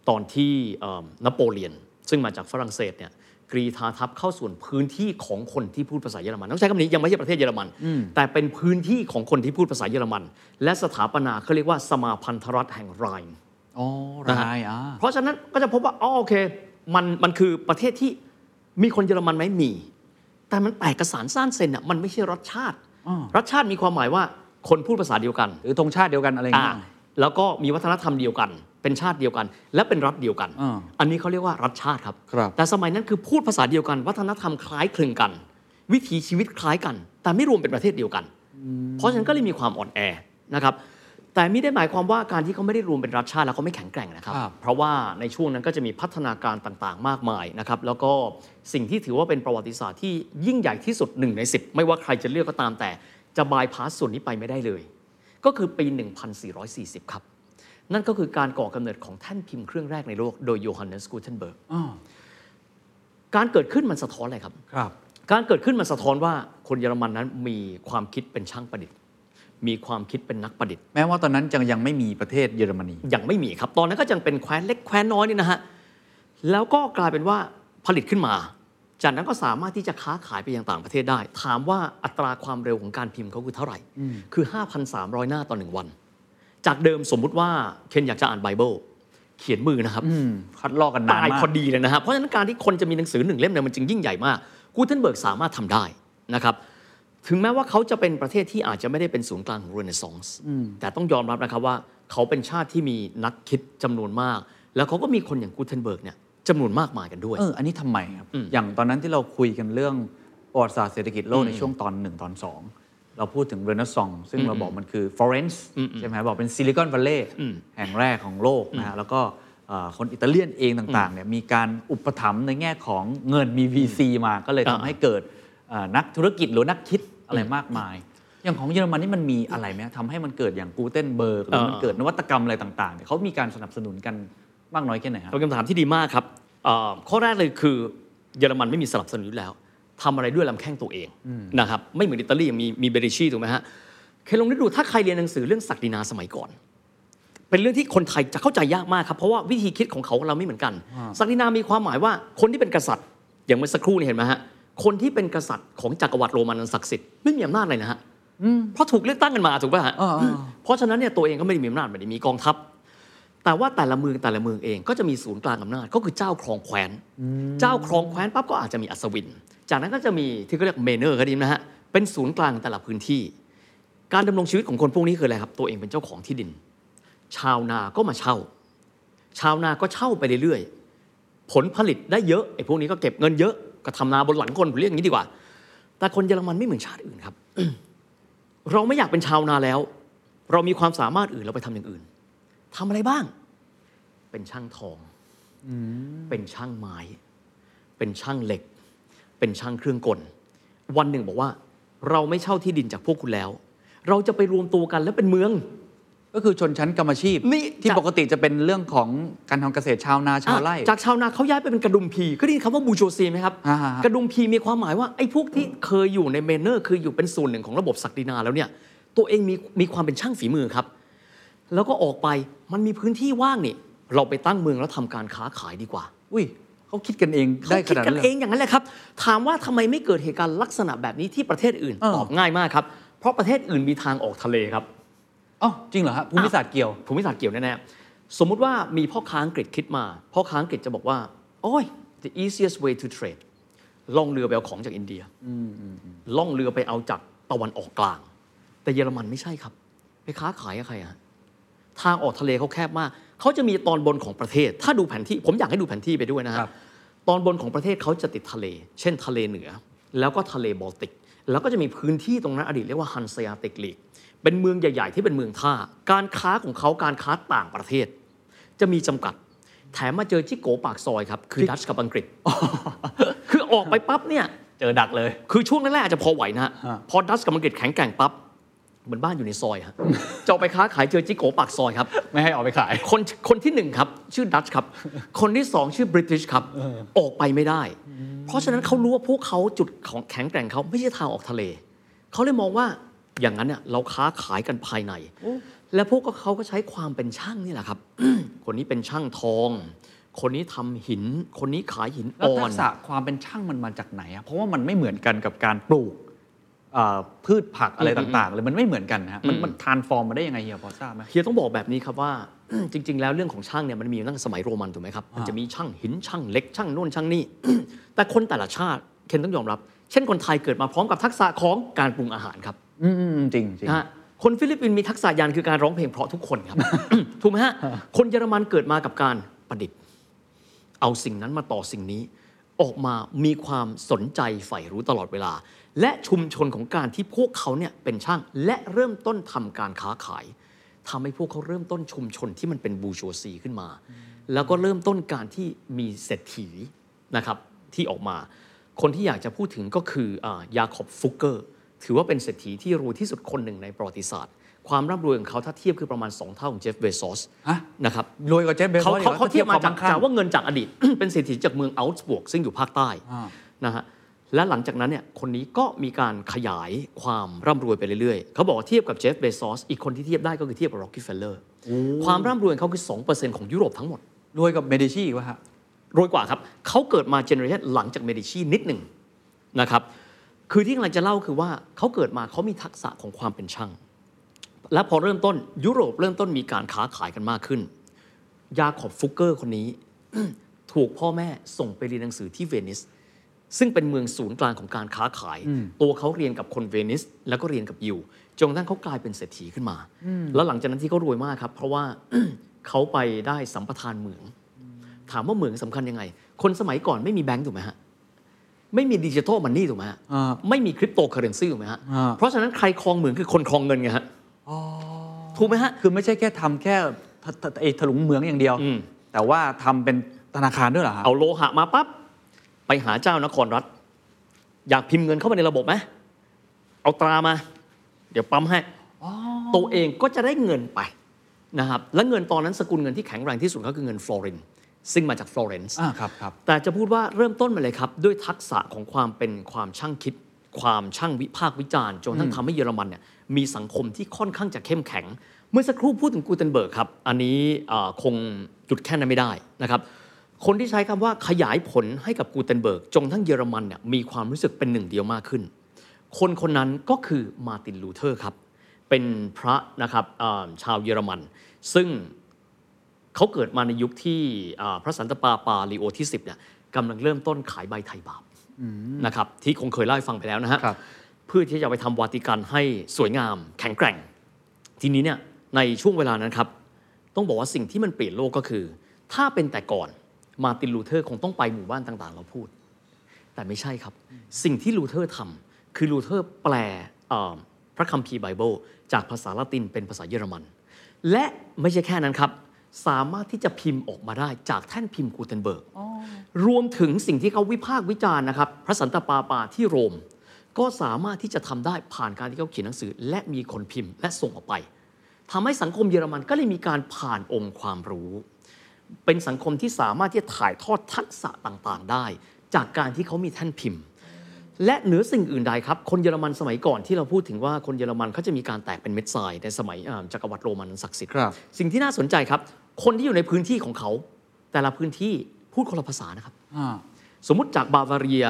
ตอนที่เอิ่มนโปเลียน ซึ่งมาจากฝรั่งเศสเนี่ย กรีธาทัพเข้าส่วนพื้นที่ของคนที่พูดภาษาเยอรมันต้องใช้คำนี้ยังไม่ใช่ประเทศเยอรมัน แต่เป็นพื้นที่ของคนที่พูดภาษาเยอรมัน และสถาปนาเขาเรียกว่าสมาพันธรัฐแห่งไรน์
อ๋อ
นะฮะ
รายอ่า
เพราะฉะนั้นก็จะพบว่าอ๋อโอเคมันมันคือประเทศที่มีคนเยอรมันไหมมี แต่มันแตกกระสานซ่านเซนอะมันไม่ใช่รัฐชาติ
อ้อ
รัฐชาติมีความหมายว่าคนพูดภาษาเดียวกัน
หรือธงชาติเดียวกันอะไรอย่าง
อ่า
เงี้ย
แล้วก็มีวัฒนธรรมเดียวกัน เป็นชาติเดียวกัน และเป็นรัฐเดียวกัน
อ่า
อันนี้เขาเรียกว่ารัฐชาติครับ
ครับ
แต่สมัยนั้นคือพูดภาษาเดียวกัน วัฒนธรรมคล้ายคลึงกัน วิถีชีวิตคล้ายกัน แต่ไม่รวมเป็นประเทศเดียวกัน เพราะฉะนั้นก็เลยมีความอ่อนแอนะครับแต่ไม่ได้หมายความว่าการที่เขาไม่ได้รวมเป็นรัฐชาติแล้วเขาไม่แข็งแกร่งนะครับ
ครับ
เพราะว่าในช่วงนั้นก็จะมีพัฒนาการต่างๆ มากมายนะครับ แล้วก็สิ่งที่ถือว่าเป็นประวัติศาสตร์ที่ยิ่งใหญ่ที่สุดหนึ่งใน 10 ไม่ว่าใครจะเลือกก็ตามแต่จะบายพาสส่วนนี้ไปไม่ได้เลย ก็คือปี 1440 ครับ นั่นก็คือการก่อกำเนิดของแท่นพิมพ์เครื่องแรกในโลกโดยโยฮันเนสกูเทนเบิร์ก
อ๋อ
การเกิดขึ้นมันสะท้อนอะไรครับ
ครับ
การเกิดขึ้นมันสะท้อนว่าคนเยอรมันนั้นมีความคิดเป็นช่างประดิษฐ์ มีความคิดเป็นนักประดิษฐ์
แม้ว่าตอนนั้นยังยังไม่มีประเทศเยอรมนี
ยังไม่มีครับ ตอนนั้นก็ยังเป็นแคว้นเล็กแคว้นน้อยนี่นะฮะ แล้วก็กลายเป็นว่าผลิตขึ้นมา จากนั้นก็สามารถที่จะค้าขายไปยังต่างประเทศได้ ถามว่าอัตราความเร็วของการพิมพ์เขาคือเท่าไหร่ คือ 5,300 หน้าต่อหนึ่งวัน จากเดิมสมมุติว่าคนอยากจะอ่านไบเบิลเขียนมือนะครับ
อืมคัดลอกกันนาน
ตาย
มาก
พอดีเลยนะฮะเพราะฉะนั้นการที่คนจะมีหนังสือหนึ่งเล่มเนี่ยมันจึงยิ่งใหญ่มากกูเทนเบิร์กสามารถทำได้นะครับถึงแม้ว่าเขาจะเป็นประเทศที่อาจจะไม่ได้เป็นศูนย์กลางของเรเนซองส์แต่ต้องยอมรับนะครับว่าเขาเป็นชาติที่มีนักคิดจำนวนมาก แล้วเขาก็มีคนอย่างกูเทนเบิร์กเนี่ยจำนวนมากมายกันด้วย
เอออันนี้ทำไมครับ อย่างตอนนั้นที่เราคุยกันเรื่องประวัติศาสตร์เศรษฐกิจโลกในช่วงตอนหนึ่งตอนสอง เราพูดถึงเรเนซองซึ่งเราบอกมันคือฟลอเรนซ์ใช่ไหมบอกเป็นซิลิคอนวัลเลย์แห่งแรกของโลกนะฮะแล้วก็เอ่อคนอิตาเลียนเองต่างๆเนี่ยมีการอุปถัมภ์ในแง่ของเงินมี VC มาก็เลยทำ
อ่า
ให้เกิดเอ่อนักธุรกิจหรือนักคิดอะไรมากมาย อย่างของเยอรมันนี่มันมีอะไรไหมทำให้มันเกิดอย่างกูเทนเบิร์กหรือมันเกิดนวัตกรรมอะไรต่างๆเนี่ยเขามีการสนับสนุนกันมากน้อยแค่ไหนครับ
เป็นคำถามที่ดีมากครับเอ่อข้อแรกเลยคือเยอรมันไม่มีสนับสนุนอยู่แล้ว ทำอะไรด้วยลำแข้งตัวเองนะครับไม่เหมือนอิตาลีมีมีเบริชีถูกไหมฮะเคยลองนึกดูถ้าใครเรียนหนังสือเรื่องศักดินาสมัยก่อน เป็นเรื่องที่คนไทยจะเข้าใจยากมากครับเพราะว่าวิธีคิดของเขากับเราไม่เหมือนกันศักดินามีความหมายว่าคนที่เป็นกษัตริย์ อย่างเมื่อสักครู่นี่เห็นไหมฮะคนที่เป็นกษัตริย์ของจักรวรรดิโรมันอันศักดิ์สิทธิ์ไม่มีอำนาจเลยนะฮะเพราะถูกเลือกตั้งกันมาถูกป่ะฮะ
อ่าอ่า
เพราะฉะนั้นเนี่ยตัวเองก็ไม่ได้มีอำนาจไม่ได้มีกองทัพ แต่ว่าแต่ละเมืองแต่ละเมืองเองก็จะมีศูนย์กลางอำนาจก็คือเจ้าครองแคว้น เจ้าครองแคว้นปั๊บก็อาจจะมีอัศวิน จากนั้นก็จะมีที่เขาเรียกเมเนอร์ก็ดีนะฮะเป็นศูนย์กลางแต่ละพื้นที่ การดำรงชีวิตของคนพวกนี้คืออะไรครับ ตัวเองเป็นเจ้าของที่ดิน ชาวนาก็มาเช่า ชาวนาก็เช่าไปเรื่อยๆผลผลิตได้เยอะไอ้พวกนี้ก็เก็บเงินเยอะก็ทำนาบนหลังคนผมเรียกอย่างนี้ดีกว่า แต่คนเยอรมันไม่เหมือนชาติอื่นครับ เราไม่อยากเป็นชาวนาแล้ว เรามีความสามารถอื่นเราไปทำอย่างอื่น ทำอะไรบ้าง เป็นช่างทองเป็นช่างไม้ เป็นช่างเหล็ก เป็นช่างเครื่องกล วันหนึ่งบอกว่า เราไม่เช่าที่ดินจากพวกคุณแล้ว เราจะไปรวมตัวกันแล้วเป็นเมือง
ก็คือชนชั้นกรรมอาชีพ
นี่
ที่
จะ
ปกติจะเป็นเรื่องของการทำเกษตรชาวนาชาวไร่
อะจากชาวนาเขาย้ายไปเป็นกระดุมพีก็ได้ยินคำว่าบูโชซีไหมครับ
อ่าฮะ
กระดุมพีมีความหมายว่าไอ้พวกที่เคยอยู่ในเมเนอร์คืออยู่เป็นส่วนหนึ่งของระบบศักดินาแล้วเนี่ย ตัวเองมีมีความเป็นช่างฝีมือครับ แล้วก็ออกไปมันมีพื้นที่ว่างนี่ เราไปตั้งเมืองแล้วทำการค้าขายดีกว่า
อุ้ยเขาคิดกันเองได้
เขา
ข
คิด
นาด
กั
นั้นนเลย
เองอย่างนั้นแหละครับ ถามว่าทำไมไม่เกิดเหตุการณ์ลักษณะแบบนี้ที่ประเทศอื่น
เออ
ตอบง่ายมากครับ เพราะประเทศอื่นมีทางออกทะเลครับ
อ๋อจริงเหรอฮะภูมิศาสตร์เกี่ยว
ภูมิศาสตร์เกี่ยวแน่ๆสมมุติว่ามีพ่อค้าอังกฤษคิดมา พ่อค้าอังกฤษจะบอกว่าโอ้ย the easiest way to trade ล่องเรือไปเอาของจากอินเดียล่องเรือไปเอาจากตะวันออกกลาง แต่เยอรมันไม่ใช่ครับ ไปค้าขายกับใครอะ ทางออกทะเลเขาแคบมาก เขาจะมีตอนบนของประเทศ ถ้าดูแผนที่ผมอยากให้ดูแผนที่ไปด้วยนะฮะ
ครับ
ตอนบนของประเทศเขาจะติดทะเล เช่นทะเลเหนือ แล้วก็ทะเลบอลติก แล้วก็จะมีพื้นที่ตรงนั้นอดีตเรียกว่าฮันเซียติกลีกเป็นเมืองใหญ่ ๆ ที่เป็นเมืองท่า การค้าของเขาการค้าต่างประเทศ จะมีจำกัด แถมมาเจอจิโกปากซอยครับ คือดัชกับอังกฤษ คือออกไปปั๊บเนี่ย
เจอดักเลย
คือช่วงแรกๆอาจจะพอไหวนะฮะ
ฮะ
พอดัชกับอังกฤษแข็งแกร่งปั๊บ เหมือนบ้านอยู่ในซอยฮะจะออกไปค้าขายเจอจิโกปากซอยครับ
ไม่ให้ออกไปขาย
คนคนที่หนึ่งครับ ชื่อดัชครับ คนที่สองชื่อบริติชครับ ออกไปไม่ได้ เพราะฉะนั้นเขารู้ว่าพวกเขาจุดของแข็งแกร่งเขาไม่ใช่ทางออกทะเล เขาเลยมองว่าอย่างนั้นเนี่ยเราค้าขายกันภายใน และพวกเขาก็ใช้ความเป็นช่างนี่แหละครับ คนนี้เป็นช่างทอง คนนี้ทำหิน คนนี้ขายหิน
แล้ว
อ่อ
ทั
น
กษะความเป็นช่างมันมาจากไหนอะเพราะว่ามันไม่เหมือนกันกับการปลูกเอ่อ พืชผักอะไรต่างๆเลยมันไม่เหมือนกันนะฮะมันมันทานฟอร์มมาได้ยังไงเฮียพอทราบไหม
เฮียต้องบอกแบบนี้ครับว่าจริง ๆ แล้วเรื่องของช่างเนี่ยมันมีอยู่ตั้งแต่สมัยโรมันถูกไหมครับมันจะมีช่างหินช่างเหล็กช่างโน่นช่างนี่แต่คนแต่ละชาติเคนต้องยอมรับ เช่นคนไทยเกิดมาพร้อมกับทักษะของการปรุงอาหารครับ
อืมอืมจริงจริง
นะฮะคนฟิลิปปินส์มีทักษะยานคือการร้องเพลงเพราะทุกคนครับถูกไหมฮะคนเยอรมันเกิดมากับการประดิษฐ์ เอาสิ่งนั้นมาต่อสิ่งนี้ ออกมามีความสนใจใฝ่รู้ตลอดเวลา และชุมชนของการที่พวกเขาเนี่ยเป็นช่างและเริ่มต้นทำการค้าขายทำให้พวกเขาเริ่มต้นชุมชนที่มันเป็นบูโชซีขึ้นมา แล้วก็เริ่มต้นการที่มีเศรษฐีนะครับที่ออกมา คนที่อยากจะพูดถึงก็คืออ่ายาคอบฟุกเกอร์ ถือว่าเป็นเศรษฐีที่รวยที่สุดคนหนึ่งในประวัติศาสตร์ ความร่ำรวยของเขาถ้าเทียบคือประมาณ 2 เท่าของเจฟเบซอส
ฮะ
นะครับ
รวยกว่าเจฟเบซอ
เขา
สอีก
เขา
หรอ
เขาเทียบมาจาก
ข้งๆ
จากว่าเงินจากอดีต เป็นเศรษฐีจากเมืองเอาก์สบวร์กซึ่งอยู่ภาคใต้
อ่า
นะฮะและหลังจากนั้นเนี่ยคนนี้ก็มีการขยายความร่ำรวยไปเรื่อยๆ เขาบอกว่าเทียบกับเจฟเบซอสอีกคนที่เทียบได้ก็คือเทียบกับร็อกกี้เฟลเลอร์ความร่ำรวยของเขาคือ 2%ของยุโรปทั้งหมด
รวยกับเมดิชีอีกวะฮะ
รวยกว่าครับ เขาเกิดมา generation หลังจากเมดิชีนิดหนึ่งนะครับ คือที่กำลังจะเล่าคือว่าเขาเกิดมาเขามีทักษะของความเป็นช่าง และพอเริ่มต้นยุโรปเริ่มต้นมีการค้าขายกันมากขึ้น ยาขอบฟุกเกอร์คนนี้ ถูกพ่อแม่ส่งไปเรียนหนังสือที่เวนิส ซึ่งเป็นเมืองศูนย์กลางของการค้าขาย ตัวเขาเรียนกับคนเวนิส แล้วก็เรียนกับยิวจนกระทั่งเขากลายเป็นเศรษฐีขึ้นมา แล้วหลังจากนั้นที่เขารวยมากครับ เพราะว่าเขาไปได้สัมปทานเหมือง ถามว่าเหมืองสำคัญยังไง คนสมัยก่อนไม่มีแบงก์ถูกไหมฮะไม่มีดิจิทัลมันนี่ถูกไหมฮะ
อ่า
ไม่มีคริปโตเคอเรนซีถูกไหมฮะ
อ่า
เพราะฉะนั้นใครครองเหมืองคือคนครองเงินไงฮะ ถูกไหมฮะ
คือไม่ใช่แค่ทำแค่ถถไอ้ถลุงเหมืองอย่างเดียว
อืม
แต่ว่าทำเป็นธนาคารด้วยเหรอฮะ
เอาโลหะมาปั๊บไปหาเจ้านครรัฐ อยากพิมพ์เงินเข้ามาในระบบไหมเอาตรามา เดี๋ยวปั๊มให้ตัวเองก็จะได้เงินไปนะครับและเงินตอนนั้นสกุลเงินที่แข็งแรงที่สุดก็คือเงินฟลอรินซึ่งมาจากฟลอเรนซ์
อ่าครับครับ
แต่จะพูดว่าเริ่มต้นมาเลยครับ ด้วยทักษะของความเป็นความช่างคิด ความช่างวิพากษ์วิจารณ์จนกระทั่งทำให้เยอรมันเนี่ย มีสังคมที่ค่อนข้างจะเข้มแข็ง เมื่อสักครู่พูดถึงกูเทนเบิร์กครับ อันนี้คงหยุดแค่นั้นไม่ได้นะครับ คนที่ใช้คำว่าขยายผลให้กับกูเทนเบิร์กจนกระทั่งเยอรมันเนี่ยมีความรู้สึกเป็นหนึ่งเดียวมากขึ้น คนคนนั้นก็คือมาร์ตินลูเทอร์ครับ เป็นพระนะครับชาวเยอรมัน ซึ่งเขาเกิดมาในยุคที่พระสันตะปาปาลีโอที่ 10เนี่ยกำลังเริ่มต้นขายใบไถ่บาปนะครับที่คงเคยเล่าให้ฟังไปแล้วนะฮะ เพื่อที่จะไปทำวาติกันให้สวยงาม แข็งแกร่ง ทีนี้เนี่ยในช่วงเวลานั้นครับ ต้องบอกว่าสิ่งที่มันเปลี่ยนโลกก็คือ ถ้าเป็นแต่ก่อนมาร์ตินลูเทอร์คงต้องไปหมู่บ้านต่างๆ เราพูด แต่ไม่ใช่ครับ สิ่งที่ลูเทอร์ทำคือลูเทอร์แปลเอ่อพระคัมภีร์ไบเบิลจากภาษาละตินเป็นภาษาเยอรมัน และไม่ใช่แค่นั้นครับ สามารถที่จะพิมพ์ออกมาได้จากแท่นพิมพ์กูเทนเบิร์กรวมถึงสิ่งที่เขาวิพากษ์วิจารณ์นะครับ พระสันตะปาปาที่โรม ก็สามารถที่จะทำได้ผ่านการที่เขาเขียนหนังสือ และมีคนพิมพ์และส่งออกไปทำให้สังคมเยอรมันก็เลยมีการผ่านองค์ความรู้ เป็นสังคมที่สามารถที่จะถ่ายทอดทักษะต่างๆ ได้ จากการที่เขามีแท่นพิมพ์ และเหนือสิ่งอื่นใดครับ คนเยอรมันสมัยก่อนที่เราพูดถึงว่าคนเยอรมันเขาจะมีการแตกเป็นเม็ดทรายในสมัยอ่าจักรวรรดิโรมันอันศักดิ์สิทธิ์
ครับ
สิ่งที่น่าสนใจครับ คนที่อยู่ในพื้นที่ของเขา แต่ละพื้นที่พูดคนละภาษานะครับ
อ่า
สมมุติจากบาวาเรีย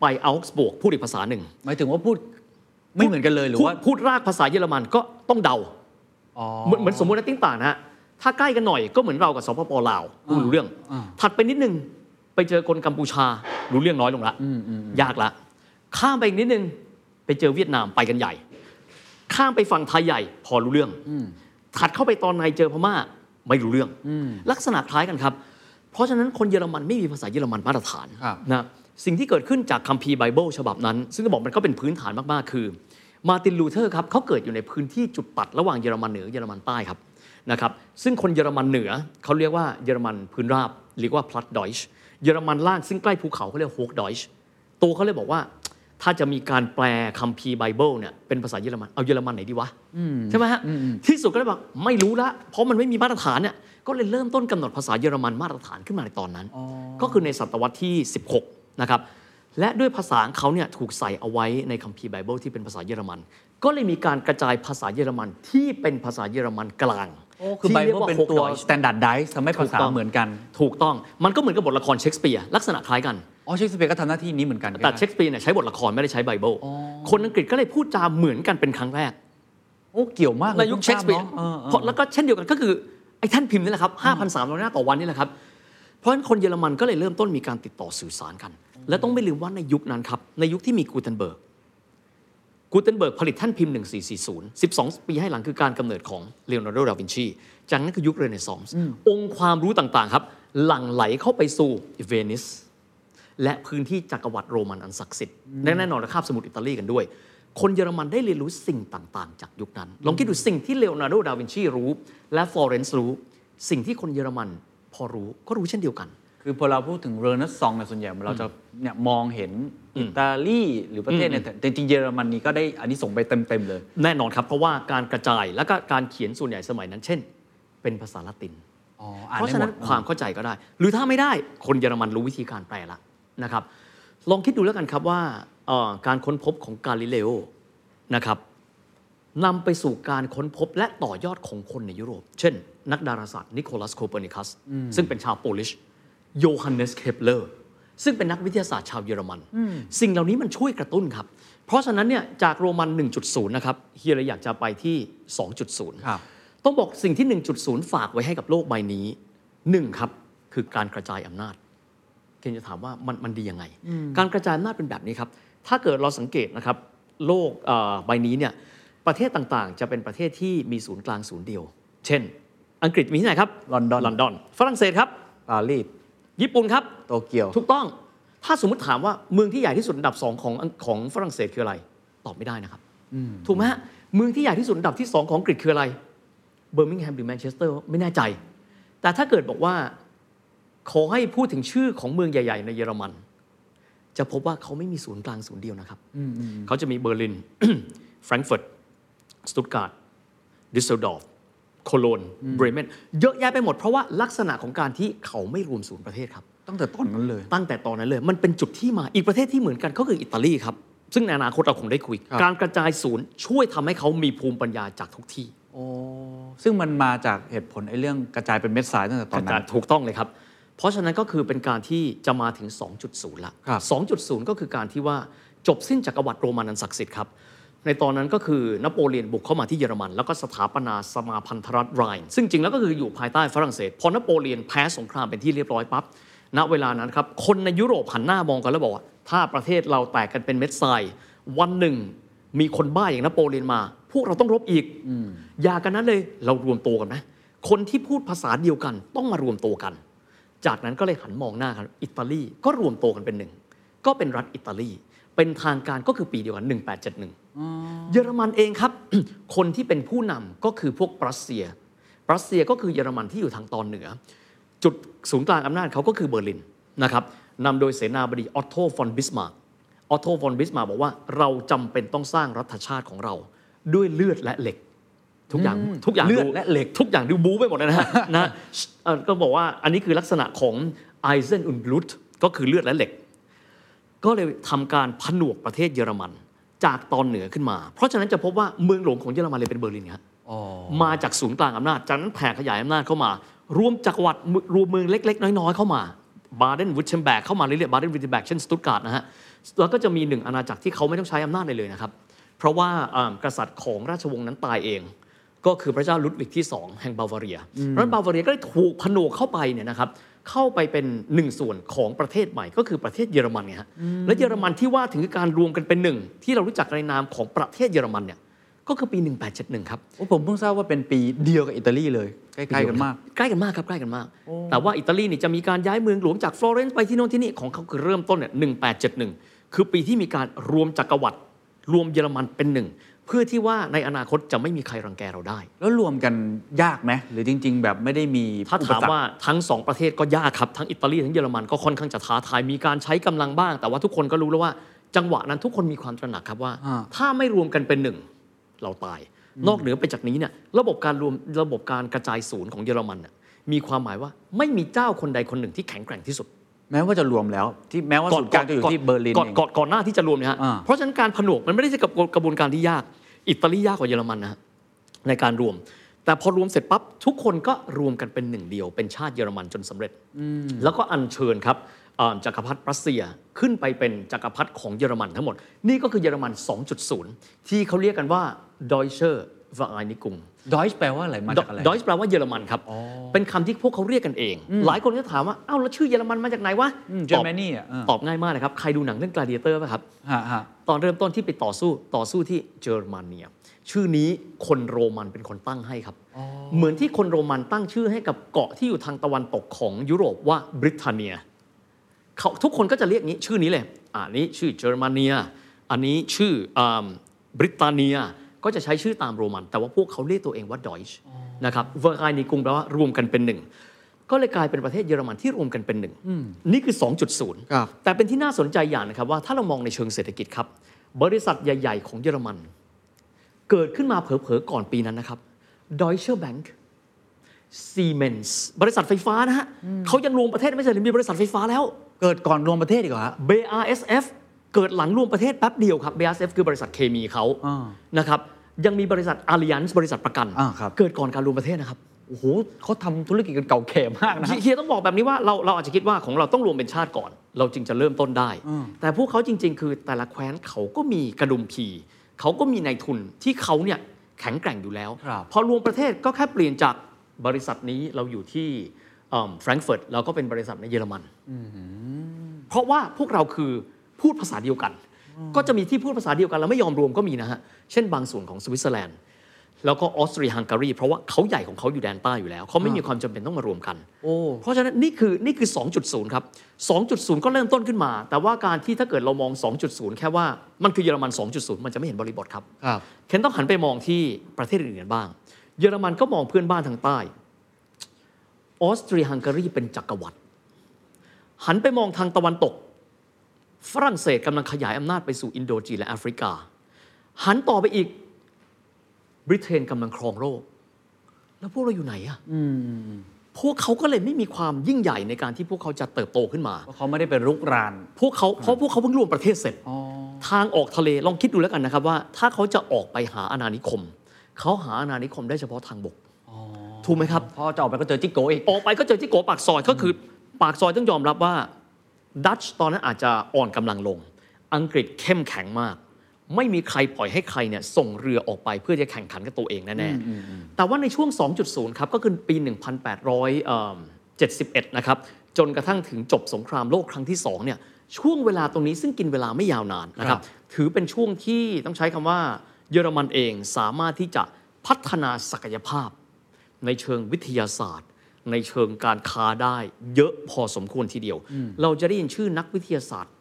ไปอัลส์บวกพูดอีกภาษาหนึ่ง
หมายถึงว่าพูดไม่เหมือนกันเลยหรือ
พูด
ว่า
พูดรากภาษาเยอรมันก็ต้องเดา
อ๋อ
เหมือนเหมือนสมมตินะติ้งต่างนะฮะถ้าใกล้กันหน่อยก็เหมือนเรากับสปปลาวพูดรู้เรื่อง
อ่า
ถัดไปนิดนึงไปเจอคนกัมพูชารู้เรื่องน้อยลงละยากละข้ามไปอีกนิดนึงไปเจอเวียดนามไปกันใหญ่ ข้ามไปฝั่งไทยใหญ่พอรู้เรื่องถัดเข้าไปตอนในเจอพม่าไม่รู้เรื่อง ลักษณะคล้ายกันครับ เพราะฉะนั้นคนเยอรมันไม่มีภาษาเยอรมันมาตรฐาน
ครับ
นะ สิ่งที่เกิดขึ้นจากคัมภีร์ไบเบิลฉบับนั้น ซึ่งจะบอกมันก็เป็นพื้นฐานมาก ๆ คือ มาร์ตินลูเทอร์ครับเขาเกิดอยู่ในพื้นที่จุดตัดระหว่างเยอรมันเหนือเยอรมันใต้ครับนะครับซึ่งคนเยอรมันเหนือเขาเรียกว่าเยอรมันพื้นราบเรียกว่า Plattdeutsch เยอรมันล่างซึ่งใกล้ภูเขาเขาเรียก Hochdeutsch ตัวเขาเลยบอกว่าถ้าจะมีการแปลคัมภีร์ไบเบิลเนี่ยเป็นภาษาเยอรมันเอาเยอรมันไหนดีวะใช่ไหมฮะที่สุดก็เลยบอกไม่รู้ละเพราะมันไม่มีมาตรฐานเนี่ยก็เลยเริ่มต้นกำหนดภาษาเยอรมันมาตรฐานขึ้นมาในตอนนั้น ก็คือในศตวรรษที่ 16 นะครับและด้วยภาษาของเขาเนี่ยถูกใส่เอาไว้ในคัมภีร์ไบเบิลที่เป็นภาษาเยอรมัน ก็เลยมีการกระจายภาษาเยอรมันที่เป็นภาษาเยอรมันกลาง
คือไบ
ที่รีย
เบิ
ก
ล
ว่า
เป็น
Hochdeutsch
ตัว standardize ทำให้ภาษา
ถูกต้อง
เหมือนกัน
ถูกต้องมันก็เหมือนกับบทละครเชคสเปียร์ลักษณะคล้ายกัน
อ๋อเชคสเปียร์ก็ทำหน้าที่นี้เหมือนกัน
แต่เชคสเปียร์เนี่ยใช้บทละครไม่ได้ใช้ไบเบิลคนอังกฤษก็เลยพูดจาเหมือนกันเป็นครั้งแรก
โอ้เกี่ยวมากเลย
ในยุคเชคสเปียร์
พิ่งทราบเนอะเออเออ
เพราะแล้วก็เช่นเดียวกันก็คือไอ้แท่นพิมพ์นี่แหละครับ5,300หน้าต่อวันนี่แหละครับเพราะฉะนั้นคนเยอรมันก็เลยเริ่มต้นมีการติดต่อสื่อสารกัน และต้องไม่ลืมว่าในยุคนั้นครับ ในยุคที่มีกูเทนเบิร์กกูเทนเบิร์กผลิตแท่านพิมพ์ 1440 12 ปีให้หลังคือการกำเนิดของเลโอนาร์โด ดาวินชีจากนั้นคือยุคเรเนซองส์องค์ความรู้ต่างๆครับ หลั่งไหลเข้าไปสู่เวนิสและพื้นที่จักรวรรดิโรมันอันศักดิ์สิทธิ์และแน่นอนนะคาบสมุทรอิตาลีกันด้วย คนเยอรมันได้เรียนรู้สิ่งต่างๆ จากยุคนั้น ลองคิดดูสิ่งที่เลโอนาร์โด ดาวินชีรู้ และฟลอเรนซ์รู้ สิ่งที่คนเยอรมันพอรู้ก็รู้เช่นเดียวกัน
คือพอเราพูดถึงเรเนซองเนี่ยส่วนใหญ่เราจะเนี่ยมองเห็นอิตาลีหรือประเทศเนี่ยแต่จริงๆเยอรมนีก็ได้อันนี้ส่งส์ไปเต็มๆเลย
แน่นอนครับ เพราะว่าการกระจายและก็การเขียนส่วนใหญ่สมัยนั้น เช่น เป็นภาษาละติน
อ๋ออ่าน
เพราะ
ได้
ฉะ
หม
นั้
ด
นความเข้าใจก็ได้ หรือถ้าไม่ได้คนเยอรมันรู้วิธีการแปลละนะครับ ลองคิดดูแล้วกันครับว่าเอ่อการค้นพบของกาลิเลโอนะครับนำไปสู่การค้นพบและต่อยอดของคนในยุโรป เช่น นักดาราศาสตร์นิโคลัสโคเปอร์นิคัสซึ่งเป็นชาว Polish โยฮันเนสเคปเลอร์ซึ่งเป็นนักวิทยาศาสตร์ชาวเยอรมัน สิ่งเหล่านี้มันช่วยกระตุ้นครับ เพราะฉะนั้นเนี่ยจากโรมัน 1.0 นะครับเฮียเลยอยากจะไปที่ 2.0
ครับ
ต้องบอกสิ่งที่ 1.0 ฝากไว้ให้กับโลกใบนี้1ครับคือการกระจายอำนาจ เคนจะถามว่ามันมันดียังไง การกระจายอำนาจเป็นแบบนี้ครับ ถ้าเกิดเราสังเกตนะครับโลกเอ่อใบนี้เนี่ยประเทศต่างๆ จะเป็นประเทศที่มีศูนย์กลางศูนย์เดียว เช่น อังกฤษมีที่ไหนครับ
ลอนดอน
ลอนดอนฝรั่งเศสครับ
ปารีส
ญี่ปุ่นครับ
โตเกียว
ถูกต้อง ถ้าสมมติถามว่าเมืองที่ใหญ่ที่สุดอันดับสองของของฝรั่งเศสคืออะไร ตอบไม่ได้นะครับ ถูกไหมฮะ เมืองที่ใหญ่ที่สุดอันดับที่สองของอังกฤษคืออะไร เบอร์มิงแฮมหรือแมนเชสเตอร์ไม่แน่ใจ แต่ถ้าเกิดบอกว่าขอให้พูดถึงชื่อของเมืองใหญ่ ๆ ในเยอรมัน จะพบว่าเขาไม่มีศูนย์กลางศูนย์เดียวนะครับ เขาจะมีเบอร์ลิน แฟรงก์เฟิร์ต สตุตการ์ด ดุสเซลดอร์ฟ โคโลนเบรเมนเยอะแยะไปหมดเพราะว่าลักษณะของการที่เขาไม่รวมศูนย์ประเทศครับ
ตั้งแต่ตอนนั้นเลย
ตั้งแต่ตอนนั้นเลย มันเป็นจุดที่มาอีกประเทศที่เหมือนกันก็คืออิตาลีครับ ซึ่งในอนาคตเราคงได้คุย
ครับ
การกระจายศูนย์ช่วยทำให้เขามีภูมิปัญญาจากทุกที่
โอ้ซึ่งมันมาจากเหตุผลไอ้เรื่องกระจายเป็นเม็ดทรายตั้งแต่ตอนนั้น
ถูกต้องเลยครับ เพราะฉะนั้นก็คือเป็นการที่จะมาถึง 2.0ละ
ครับ
2.0 ก็คือการที่ว่าจบสิ้นจักรวรรดิโรมันอันศักดิ์สิทธิ์ครับ ในตอนนั้นก็คือนโปเลียนบุกเข้ามาที่เยอรมัน แล้วก็สถาปนาสมาพันธรัฐไรน์ซึ่งจริงแล้วก็คืออยู่ภายใต้ฝรั่งเศสพอนโปเลียนแพ้สงครามเป็นที่เรียบร้อยปั๊บณเวลานั้นครับคนในยุโรปหันหน้ามองกันแล้วบอกว่าถ้าประเทศเราแตกกันเป็นเม็ดทรายวันหนึ่งมีคนบ้าอย่างนโปเลียนมา พวกเราต้องรบอีกอย่ากันนั้นเลยเรารวมตัวกันไหมคนที่พูดภาษาเดียวกันต้องมารวมตัวกัน จากนั้นก็เลยหันมองหน้ากันอิตาลีก็รวมตัวกันเป็นหนึ่งก็เป็นรัฐอิตาลี เป็นทางการก็คือปีเดียวกัน 1871 เยอรมันเองครับ คนที่เป็นผู้นำก็คือพวกรัสเซียรัสเซียก็คือเยอรมันที่อยู่ทางตอนเหนือ จุดศูนย์กลางอำนาจเขาก็คือเบอร์ลินนะครับนำโดยเสนาบดีออตโตฟอนบิสมาร์กออตโตฟอนบิสมาร์กบอกว่าเราจำเป็นต้องสร้างรัฐชาติของเราด้วยเลือดและเหล็ก ทุกอย่างทุกอย่าง
เลือด
ดู
และเหล็ก
ทุกอย่างดูบู๊ไปหมดเลยนะฮะนะเอ่อก็บอกว่าอันนี้คือลักษณะของ Eisen und Blut ก็คือเลือดและเหล็ก ก็เลยทำการผนวกประเทศเยอรมัน จากตอนเหนือขึ้นมา เพราะฉะนั้นจะพบว่าเมืองหลวงของเยอรมันเลยเป็นเบอร์ลินครับ
อ๋อ
มาจากศูนย์กลางอำนาจจากนั้นแผ่ขยายอำนาจเข้ามารวมจักรวรรดิรวมเมืองเล็ก ๆ น้อยๆเข้ามาบาเดนวุฒเชมแบกเข้ามาเรื่อยๆบาเดนวุฒเชมแบกเช่นสตุตการ์ดนะฮะแล้วก็จะมีหนึ่งอาณาจักรที่เขาไม่ต้องใช้อำนาจเลยเลยนะครับ เพราะว่าอ่ากษัตริย์ของราชวงศ์นั้นตายเอง ก็คือพระเจ้าลุดวิกที่ 2 แห่งบาวาเรียเพราะฉะนั้นบาวาเรียก็ได้ถูกผนวกเข้าไปเนี่ยนะครับ เข้าไปเป็นหนึ่งส่วนของประเทศใหม่ ก็คือประเทศเยอรมันไงฮะและเยอรมันที่ว่าถึงการรวมกันเป็นหนึ่งที่เรารู้จักในนามของประเทศเยอรมันเนี่ยก็คือปี 1871 ครับ
โอ้ผมเพิ่งทราบว่าเป็นปีเดียวกับอิตาลีเลย ใกล้ๆกันมาก
ใกล้กันมากครับใกล้กันมาก แต่ว่าอิตาลีนี่จะมีการย้ายเมืองหลวงจากฟลอเรนซ์ไปที่โน่นที่นี่ของเขาคือเริ่มต้นเนี่ย1871 คือปีที่มีการรวมจักรวรรดิรวมเยอรมันเป็นหนึ่ง เพื่อที่ว่าในอนาคตจะไม่มีใครรังแกเราได้
แล้วรวมกันยากไหมหรือจริง ๆ แบบไม่ได้มีอุปสรรค ถ้าถาม
ว่าทั้งสองประเทศก็ยากครับ ทั้งอิตาลีทั้งเยอรมันก็ค่อนข้างจะท้าทายมีการใช้กำลังบ้าง แต่ว่าทุกคนก็รู้แล้วว่า จังหวะนั้นทุกคนมีความตระหนักครับว่า
อ่า
ถ้าไม่รวมกันเป็นหนึ่งเราตาย นอกเหนือไปจากนี้เนี่ยระบบการรวมระบบการกระจายศูนย์ของเยอรมันน่ะมีความหมายว่าไม่มีเจ้าคนใดคนหนึ่งที่แข็งแกร่งที่สุด
แม้ว่าจะรวมแล้วที่แม้ว่าศูนย์กลางจะอยู่ที่เบอร์ลิน
ก่อน
เอง
ก่อนก่อนหน้าที่จะรวมเนี่ยฮะ
อ่า
เพราะฉะนั้นการผนวกมันไม่ได้ใช่กับกระบวนการที่ยาก อิตาลียากกว่าเยอรมันนะฮะในการรวม แต่พอรวมเสร็จปั๊บทุกคนก็รวมกันเป็นหนึ่งเดียว เป็นชาติเยอรมันจนสำเร็จแล้วก็อัญเชิญครับอ่าจักรพรรดิรัสเซียขึ้นไปเป็นจักรพรรดิของเยอรมันทั้งหมด นี่ก็คือเยอรมัน 2.0 ที่เขาเรียกกันว่า Deutsche Vereinigung
ดอยส์แปลว่าอะไรมาจากอะไร
ดอยส์แปลว่าเยอรมันครับ เป็นคำที่พวกเขาเรียกกันเอง หลายคนก็ถามว่าเอ้าแล้วชื่อเยอรมันมาจากไหนวะ
อืม
ตอบ
Germany อะเออ
ตอบง่ายมากเลยครับ ใครดูหนังเรื่อง Gladiator ป่ะครับ
ฮะฮะ
ตอนเริ่มต้นที่ไปต่อสู้ต่อสู้ที่เยอรมนียชื่อนี้คนโรมันเป็นคนตั้งให้ครับ เหมือนที่คนโรมันตั้งชื่อให้กับเกาะที่อยู่ทางตะวันตกของยุโรปว่าบริเตนเนียเขาทุกคนก็จะเรียกนี้ชื่อนี้เลยอะอันนี้ชื่อเยอรมนียอันนี้ชื่อบริเตนเนีย ก็จะใช้ชื่อตามโรมัน แต่ว่าพวกเขาเรียกตัวเองว่าดอยช์นะครับเวอร์ไกนีกรุงแปลว่ารวมกันเป็นหนึ่งก็เลยกลายเป็นประเทศเยอรมันที่รวมกันเป็นหนึ่งนี่คือ 2.0
ครับ
แต่เป็นที่น่าสนใจอย่างนะครับว่าถ้าเรามองในเชิงเศรษฐกิจครับ บริษัทใหญ่ ๆ ของเยอรมัน เกิดขึ้นมาเผลอๆก่อนปีนั้นนะครับ Deutsche Bank Siemens บริษัทไฟฟ้านะฮะเขายังรวมประเทศไม่ใช่หรือมีบริษัทไฟฟ้าแล้ว
เกิดก่อนรวมประเทศอีกเหรอฮะ
BASF เกิดหลังรวมประเทศแป๊บเดียวครับ BASF คือบริษัทเคมีเขา
อ่า
นะครับยังมีบริษัท Allianz บริษัทประกัน
อ่าครับ
เกิดก่อนการรวมประเทศนะครับ
โอ้โหเขาทำธุรกิจกันเก่าแก่มากนะ
เฮียต้องบอกแบบนี้ว่าเราเราอาจจะคิดว่าของเราต้องรวมเป็นชาติก่อน เราจึงจะเริ่มต้นได้
อืม
แต่พวกเขาจริง ๆ คือแต่ละแคว้นเขาก็มีกระดุมพีเขาก็มีนายทุนที่เขาเนี่ยแข็งแกร่งอยู่แล้ว
ครับ
พอรวมประเทศก็แค่เปลี่ยนจากบริษัทนี้เราอยู่ที่แฟรงก์เฟิร์ตเราก็เป็นบริษัทในเยอรมันเพราะว่าพวกเราคือ พูดภาษาเดียวกัน ก็จะมีที่พูดภาษาเดียวกันแล้วไม่ยอมรวมก็มีนะฮะ เช่นบางส่วนของสวิตเซอร์แลนด์ แล้วก็ออสเตรียฮังการีเพราะว่าเขาใหญ่ของเขาอยู่แดนใต้อยู่แล้ว เขาไม่มีความจำเป็นต้องมารวมกัน
โอ้
เพราะฉะนั้นนี่คือนี่คือ 2.0 ครับ 2.0 ก็เริ่มต้นขึ้นมา แต่ว่าการที่ถ้าเกิดเรามอง 2.0 แค่ว่ามันคือเยอรมัน 2.0 มันจะไม่เห็นบริบทครับ
ครับ
เคนต้องหันไปมองที่ประเทศอื่นๆบ้าง เยอรมันก็มองเพื่อนบ้านทางใต้ออสเตรียฮังการีเป็นจักรวรรดิหันไปมองทางตะวันตก ฝรั่งเศสกำลังขยายอำนาจไปสู่อินโดจีนและแอฟริกา หันต่อไปอีก บริเตนกำลังครองโลก แล้วพวกเราอยู่ไหนอะพวกเขาก็เลยไม่มีความยิ่งใหญ่ในการที่พวกเขาจะเติบโตขึ้นมา
เพราะเขาไม่ได้เป็นรุกราน
พวกเขาเพราะพวกเขาเพิ่งรวมประเทศเสร็จทางออกทะเลลองคิดดูแล้วกันนะครับว่า ถ้าเขาจะออกไปหาอาณานิคม เขาหาอาณานิคมได้เฉพาะทางบกถูกไหมครับ
พอจะออกไปก็เจอจิโกอีก
ออกไปก็เจอที่โกปากซอยก็คือ ปากซอยต้องยอมรับว่า ดัตช์ตอนนั้นอาจจะอ่อนกำลังลง อังกฤษเข้มแข็งมาก ไม่มีใครปล่อยให้ใครเนี่ยส่งเรือออกไปเพื่อจะแข่งขันกับตัวเองแน่ๆแต่ว่าในช่วง 2.0 ครับก็คือปี 1871 นะครับจนกระทั่งถึงจบสงครามโลกครั้งที่2เนี่ยช่วงเวลาตรงนี้ซึ่งกินเวลาไม่ยาวนานนะครับถือเป็นช่วงที่ต้องใช้คำว่าเยอรมันเองสามารถที่จะพัฒนาศักยภาพ ในเชิงวิทยาศาสตร์ ในเชิงการค้าได้ เยอะพอสมควรทีเดียว เราจะได้ยินชื่อนักวิทยาศาสตร์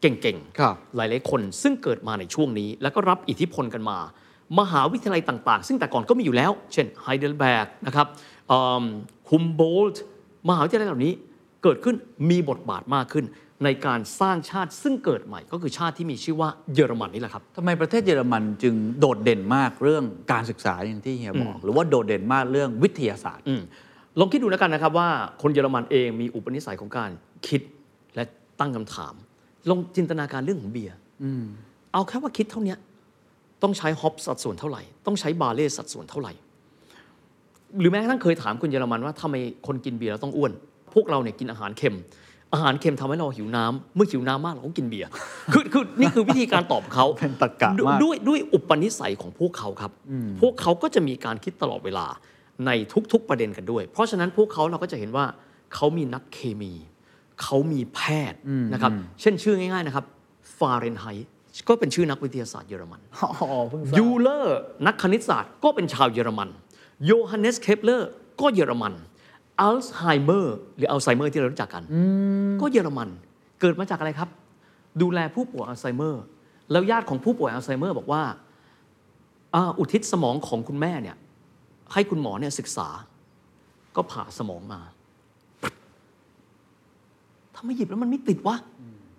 เก่ง
ครับ
หลายๆคนซึ่งเกิดมาในช่วงนี้ แล้วก็รับอิทธิพลกันมา มหาวิทยาลัยต่างๆ ซึ่งแต่ก่อนก็มีอยู่แล้ว เช่นไฮเดลเบิร์กนะครับคุมโบลต์มหาวิทยาลัยเหล่านี้เกิดขึ้นมีบทบาทมากขึ้น ในการสร้างชาติซึ่งเกิดใหม่ ก็คือชาติที่มีชื่อว่าเยอรมันนี่แหละครับ
ทำไมประเทศเยอรมันจึงโดดเด่นมากเรื่องการศึกษาอย่างที่เฮียบอก หรือว่าโดดเด่นมากเรื่องวิทยาศาสตร์
อืม ลองคิดดูแล้วกันนะครับว่าคนเยอรมันเองมีอุปนิสัยของการคิดและตั้งคำถาม ลองจินตนาการเรื่องของเบียร์เอาแค่ว่าคิดเท่าเนี้ยต้องใช้ฮอปสัดส่วนเท่าไหร่ ต้องใช้บาเล่สัดส่วนเท่าไหร่ หรือแม้กระทั่งเคยถามคนเยอรมันว่าทำไมคนกินเบียร์แล้วต้องอ้วน พวกเราเนี่ยกินอาหารเค็ม อาหารเค็มทำให้เราหิวน้ำเมื่อหิวน้ำมากเราก็กินเบียร์ คือคือนี่คือวิธีการตอบเขา
เป็นตรรกะมาก
ด้วยด้วยอุปนิสัยของพวกเขาครับ พวกเขาก็จะมีการคิดตลอดเวลา ในทุกๆประเด็นกันด้วย เพราะฉะนั้นพวกเขาเราก็จะเห็นว่าเขามีนักเคมี เขามีแพทย์นะครับ เช่นชื่อง่ายๆนะครับฟาเรนไฮต์ก็เป็นชื่อนักวิทยาศาสตร์เยอรมัน
อ๋อเพิ่งทราบ
ยูเลอร์นักคณิตศาสตร์ก็เป็นชาวเยอรมันโยฮันเนสเคปเลอร์ก็เยอรมันอัลไซเมอร์หรืออัลไซเมอร์ที่เรารู้จักกัน ก็เยอรมันเกิดมาจากอะไรครับ ดูแลผู้ป่วยอัลไซเมอร์ แล้วญาติของผู้ป่วยอัลไซเมอร์บอกว่าอาอุทิศสมองของคุณแม่เนี่ย ให้คุณหมอเนี่ยศึกษา ก็ผ่าสมองมาทำไมหยิบแล้วมันไม่ติดวะ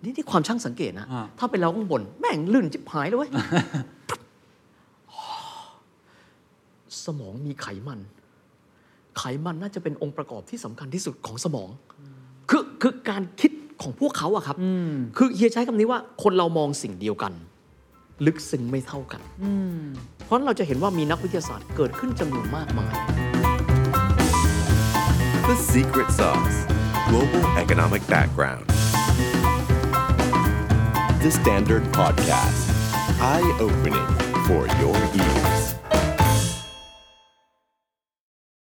นี่ที่ความช่างสังเกตนะ
อ่า
ถ้าเป็นเราข้างบน แม่งลื่นจิบหายเลยเว้ยสมองมีไขมัน ไขมันน่าจะเป็นองค์ประกอบที่สำคัญที่สุดของสมอง คือคือการคิดของพวกเขาอะครับ คือเฮียใช้คำนี้ว่าคนเรามองสิ่งเดียวกัน ลึกซึ้งไม่เท่ากัน เพราะฉะนั้นเราจะเห็นว่ามีนักวิทยาศาสตร์เกิดขึ้นจำนวนมากมาย
The secret sauce Global Economic Background. The Standard Podcast. Eye opening for your ears.